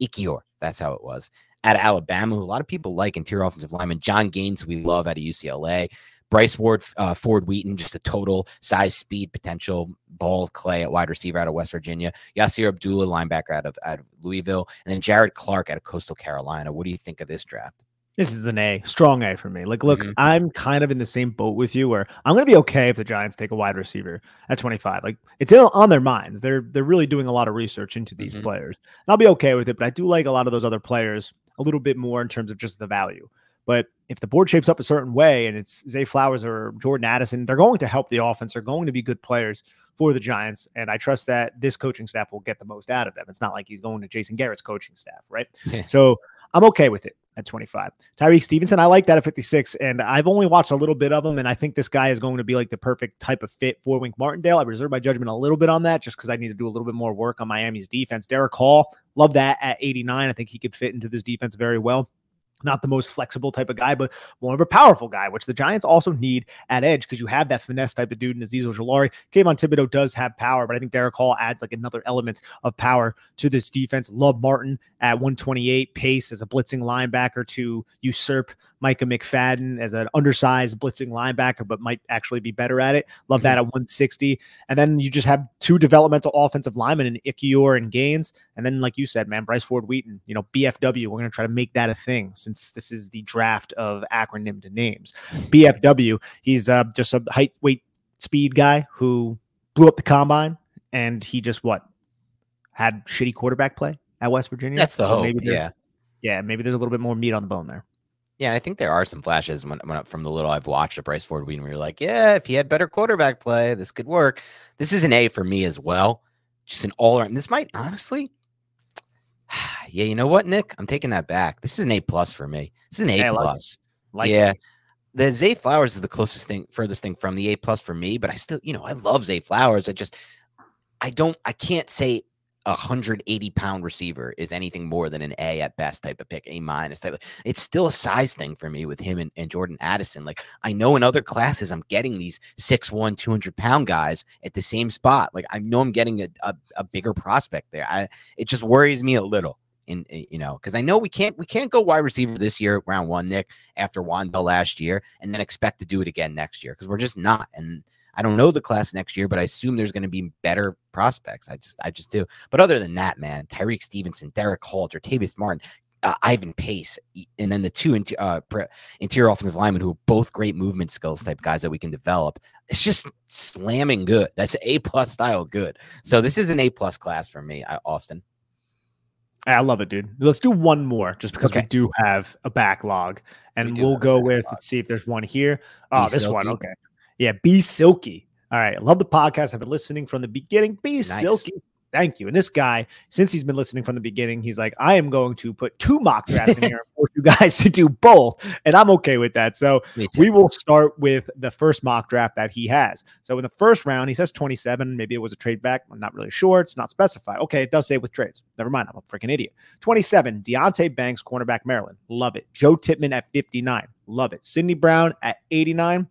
Ekiyor. That's how it was. Out of Alabama, who a lot of people like interior offensive lineman. Jon Gaines, we love out of UCLA. Bryce Ward, uh, Ford Wheaton, just a total size, speed, potential ball of clay at wide receiver out of West Virginia. Yasir Abdullah, linebacker out of, out of Louisville, and then Jared Clark out of Coastal Carolina. What do you think of this draft? This is an A, strong A for me. Like, look, mm-hmm. I'm kind of in the same boat with you where I'm going to be okay if the Giants take a wide receiver at 25. Like, it's on their minds. They're they're really doing a lot of research into these mm-hmm. players. And I'll be okay with it, but I do like a lot of those other players a little bit more in terms of just the value. But if the board shapes up a certain way and it's Zay Flowers or Jordan Addison, they're going to help the offense. They're going to be good players for the Giants. And I trust that this coaching staff will get the most out of them. It's not like he's going to Jason Garrett's coaching staff, right? Yeah. So I'm okay with it at 25. Tyrique Stevenson, I like that at 56. And I've only watched a little bit of him. And I think this guy is going to be like the perfect type of fit for Wink Martindale. I reserve my judgment a little bit on that just because I need to do a little bit more work on Miami's defense. Derick Hall, love that at 89. I think he could fit into this defense very well not the most flexible type of guy, but more of a powerful guy, which the Giants also need at edge because you have that finesse type of dude in Azeez Ojulari. Kayvon Thibodeaux does have power, but I think Derick Hall adds like another element of power to this defense. Love Martin at 128 pace as a blitzing linebacker to usurp Micah McFadden as an undersized blitzing linebacker, but might actually be better at it. Love mm-hmm. that at 160. And then you just have two developmental offensive linemen in Ekiyor and Gaines. And then, like you said, man, Bryce Ford Wheaton, you know, BFW, we're going to try to make that a thing since this is the draft of acronymed names. BFW, he's uh, just a height, weight, speed guy who blew up the combine and he just what had shitty quarterback play at West Virginia. That's the so hope. Maybe yeah. Yeah, maybe there's a little bit more meat on the bone there. Yeah, I think there are some flashes when, when from the little I've watched of Bryce Ford Wheaton where you're like, yeah, if he had better quarterback play, this could work. This is an A for me as well. Just an all around. This might honestly, yeah, you know what, Nick? I'm taking that back. This is an A plus for me. This is an A plus. Like yeah. It. The Zay Flowers is the closest thing, furthest thing from the A plus for me, but I still, you know, I love Zay Flowers. I just, I don't, I can't say 180 pound receiver is anything more than an A at best type of pick, A minus type. Of, it's still a size thing for me with him and, and Jordan Addison. Like I know in other classes, I'm getting these 6'1, 200 pound guys at the same spot. Like I know I'm getting a, a, a bigger prospect there. I, it just worries me a little in eh, you know because I know we can't we can't go wide receiver this year round one Nick after Wan'Dale last year and then expect to do it again next year because we're just not and I don't know the class next year, but I assume there's going to be better prospects. I just, I just do. But other than that, man, Tyrique Stevenson, Derick Hall, Jartavius Martin, uh, Ivan Pace, and then the two inter- uh, interior offensive linemen who are both great movement skills type guys that we can develop. It's just slamming good. That's A plus style good. So this is an A plus class for me, Austin. I love it, dude. Let's do one more just because okay. we do have a backlog, and we will go with let's see if there's one here. Oh, this one. Okay. Yeah, be silky. All right. I love the podcast. I've been listening from the beginning. Be nice. silky. thank you. And this guy, since he's been listening from the beginning, he's like, I am going to put two mock drafts in here and force you guys to do both. And I'm okay with that. So we will start with the first mock draft that he has. So in the first round, he says 27. Maybe it was a trade back. I'm not really sure. It's not specified. Okay, it does say with trades. Never mind. I'm a freaking idiot. 27, Deonte Banks, cornerback Maryland. Love it. Joe Tippmann at 59. Love it. Sydney Brown at 89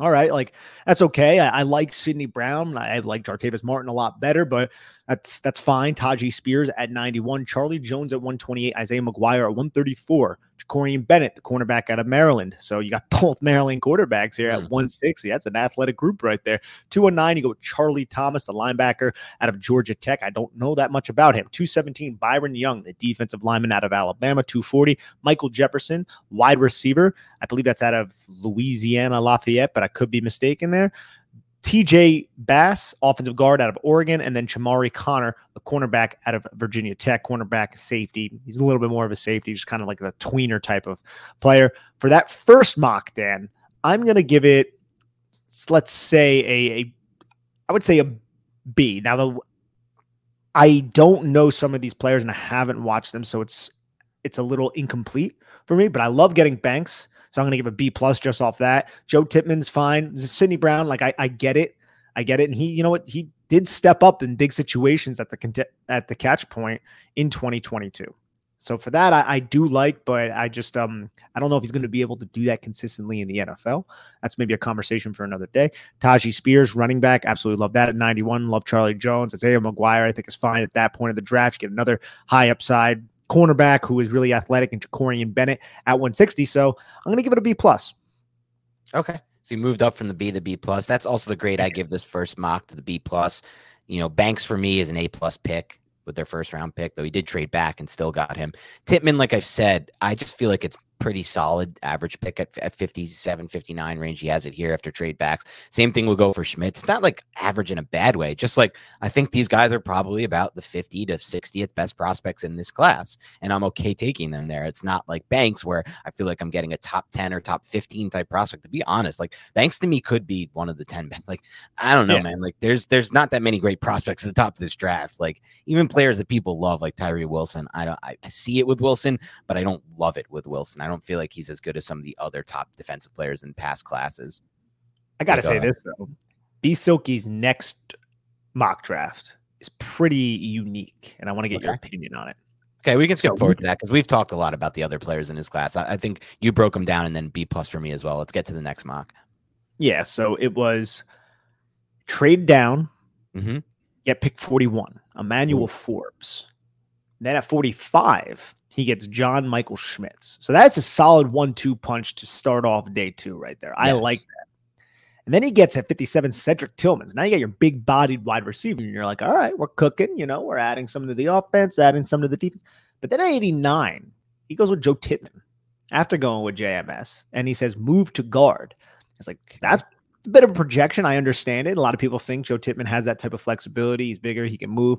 all right, like that's okay. I, I like Sydney Brown. I, I like Jartavius Martin a lot better, but that's that's fine. Tyjae Spears at 91, Charlie Jones at 128, Isaiah McGuire at 134, Jakorian Bennett, the cornerback out of Maryland. So you got both Maryland quarterbacks here at hmm. 160. That's an athletic group right there. 209, you go with Charlie Thomas, the linebacker out of Georgia Tech. I don't know that much about him. 217, Byron Young, the defensive lineman out of Alabama. 240, Michael Jefferson, wide receiver. I believe that's out of Louisiana Lafayette, but I could be mistaken there. TJ Bass, offensive guard out of Oregon, and then Chamari Connor, the cornerback out of Virginia Tech, cornerback safety. He's a little bit more of a safety, just kind of like the tweener type of player. For that first mock, Dan, I'm going to give it, let's say, a, a I would say a B. Now, the I don't know some of these players and I haven't watched them, so it's it's a little incomplete for me. But I love getting Banks. So I'm going to give a B plus just off that. Joe Tippmann's fine. Sydney Brown, like I, I get it. I get it. And he, you know what? He did step up in big situations at the at the catch point in 2022. So for that, I, I, do like, but I just um I don't know if he's going to be able to do that consistently in the NFL. That's maybe a conversation for another day. Tyjae Spears, running back, absolutely love that at 91. Love Charlie Jones. Isaiah McGuire, I think is fine at that point of the draft. You get another high upside cornerback who is really athletic and Jakorian Bennett at 160. So I'm going to give it a B plus. Okay. So you moved up from the B to B plus. That's also the grade I give this first mock to the B plus. You know, Banks for me is an A plus pick with their first round pick, though he did trade back and still got him. Tippmann, like I've said, I just feel like it's pretty solid average pick at, at 57, 59 range. He has it here after trade backs. Same thing will go for Schmitz. It's not like average in a bad way. Just like I think these guys are probably about the 50 to 60th best prospects in this class. And I'm okay taking them there. It's not like Banks where I feel like I'm getting a top 10 or top 15 type prospect. To be honest, like Banks to me could be one of the 10 best. Like, I don't know, yeah. man. Like there's there's not that many great prospects at the top of this draft. Like even players that people love, like Tyree Wilson. I don't I, I see it with Wilson, but I don't love it with Wilson. I don't feel like he's as good as some of the other top defensive players in past classes. I got to say this though. B Silky's next mock draft is pretty unique, and I want to get okay. your opinion on it. Okay, we can skip so, forward to that because we've talked a lot about the other players in his class. I, I think you broke them down and then B plus for me as well. Let's get to the next mock. Yeah, so it was trade down, mm-hmm. get pick 41, Emmanuel Ooh. Forbes. then at 45, he gets John Michael Schmitz. So that's a solid one-two punch to start off day two right there. I yes. like that. And then he gets at 57 Cedric Tillmans. Now you got your big bodied wide receiver, and you're like, all right, we're cooking. You know, we're adding some to the offense, adding some to the defense. But then at 89, he goes with Joe Tippmann after going with JMS, and he says, move to guard. It's like, that's a bit of a projection. I understand it. A lot of people think Joe Tippmann has that type of flexibility. He's bigger, he can move.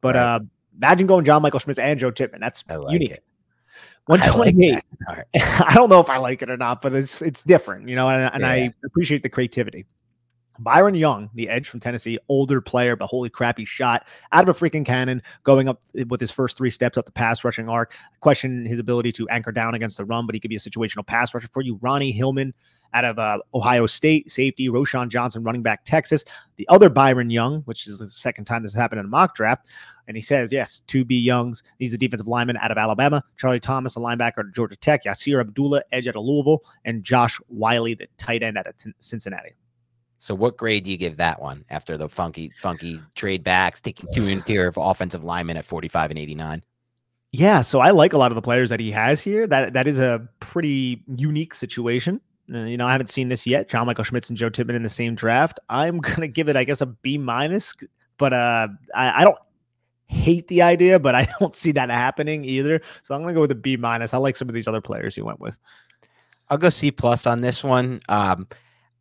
But right. uh, imagine going John Michael Schmitz and Joe Tippmann. That's like unique. It. 128. I, like I, don't know if I like it or not, but it's it's different, you know, and, and yeah. I appreciate the creativity. Byron Young, the edge from Tennessee, older player, but holy crap, he shot out of a freaking cannon going up with his first three steps up the pass rushing arc. Question his ability to anchor down against the run, but he could be a situational pass rusher for you. Ronnie Hickman out of uh, Ohio State, safety. Roschon Johnson, running back, Texas. The other Byron Young, which is the second time this has happened in a mock draft, and he says, yes, to be Youngs. He's the defensive lineman out of Alabama. Charlie Thomas, a linebacker at Georgia Tech. Yasir Abdullah, edge out of Louisville. And Josh Whyle, the tight end out of Cincinnati. So what grade do you give that one after the funky, funky trade backs, taking two interior of offensive linemen at 45 and 89? Yeah, so I like a lot of the players that he has here. That that is a pretty unique situation. Uh, you know, I haven't seen this yet. John Michael Schmitz and Joe Tippmann in the same draft. I'm gonna give it, I guess, a B minus. But uh, I, I don't hate the idea, but I don't see that happening either. So I'm gonna go with a B minus. I like some of these other players you went with. I'll go C plus on this one. Um,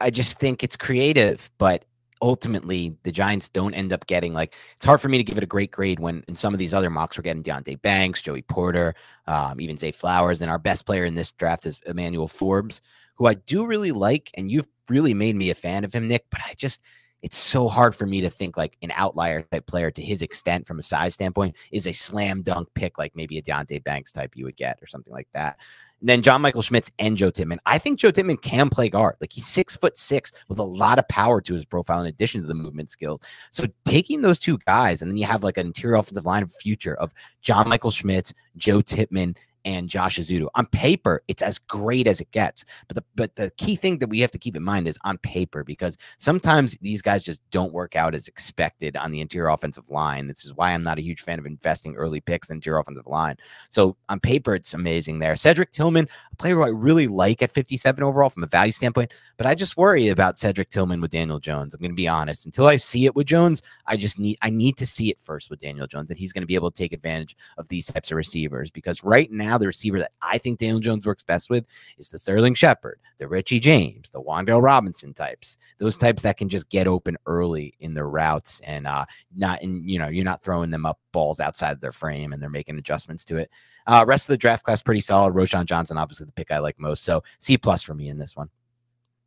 I just think it's creative, but ultimately the Giants don't end up getting like it's hard for me to give it a great grade when in some of these other mocks we're getting Deonte Banks, Joey Porter, um, even Zay Flowers, and our best player in this draft is Emmanuel Forbes, who I do really like, and you've really made me a fan of him, Nick. But I just it's so hard for me to think like an outlier type player to his extent from a size standpoint is a slam dunk pick, like maybe a Deonte Banks type you would get or something like that. And then John Michael Schmitz and Joe Tippmann. I think Joe Tippmann can play guard. Like he's six foot six with a lot of power to his profile in addition to the movement skills. So taking those two guys, and then you have like an interior offensive line of future of John Michael Schmitz, Joe Tippmann, and Josh Ezeudu. On paper, it's as great as it gets. But the but the key thing that we have to keep in mind is on paper because sometimes these guys just don't work out as expected on the interior offensive line. This is why I'm not a huge fan of investing early picks in interior offensive line. So on paper, it's amazing there. Cedric Tillman, a player who I really like at 57 overall from a value standpoint, but I just worry about Cedric Tillman with Daniel Jones. I'm going to be honest. Until I see it with Jones, I just need I need to see it first with Daniel Jones that he's going to be able to take advantage of these types of receivers because right now now the receiver that I think Daniel Jones works best with is the Sterling Shepard, the Richie James, the Wan'Dale Robinson types. Those types that can just get open early in their routes and uh, not in you know you're not throwing them up balls outside of their frame and they're making adjustments to it. Uh, rest of the draft class pretty solid. Roschon Johnson, obviously the pick I like most. So C plus for me in this one.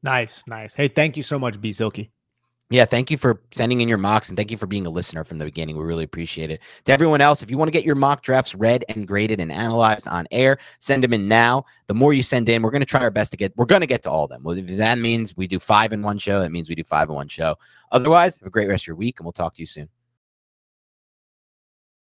Nice, nice. Hey, thank you so much, B Silky. Yeah, thank you for sending in your mocks and thank you for being a listener from the beginning. We really appreciate it. To everyone else, if you want to get your mock drafts read and graded and analyzed on air, send them in now. The more you send in, we're going to try our best to get we're going to get to all of them. If that means we do 5 in one show, that means we do 5 in one show. Otherwise, have a great rest of your week and we'll talk to you soon.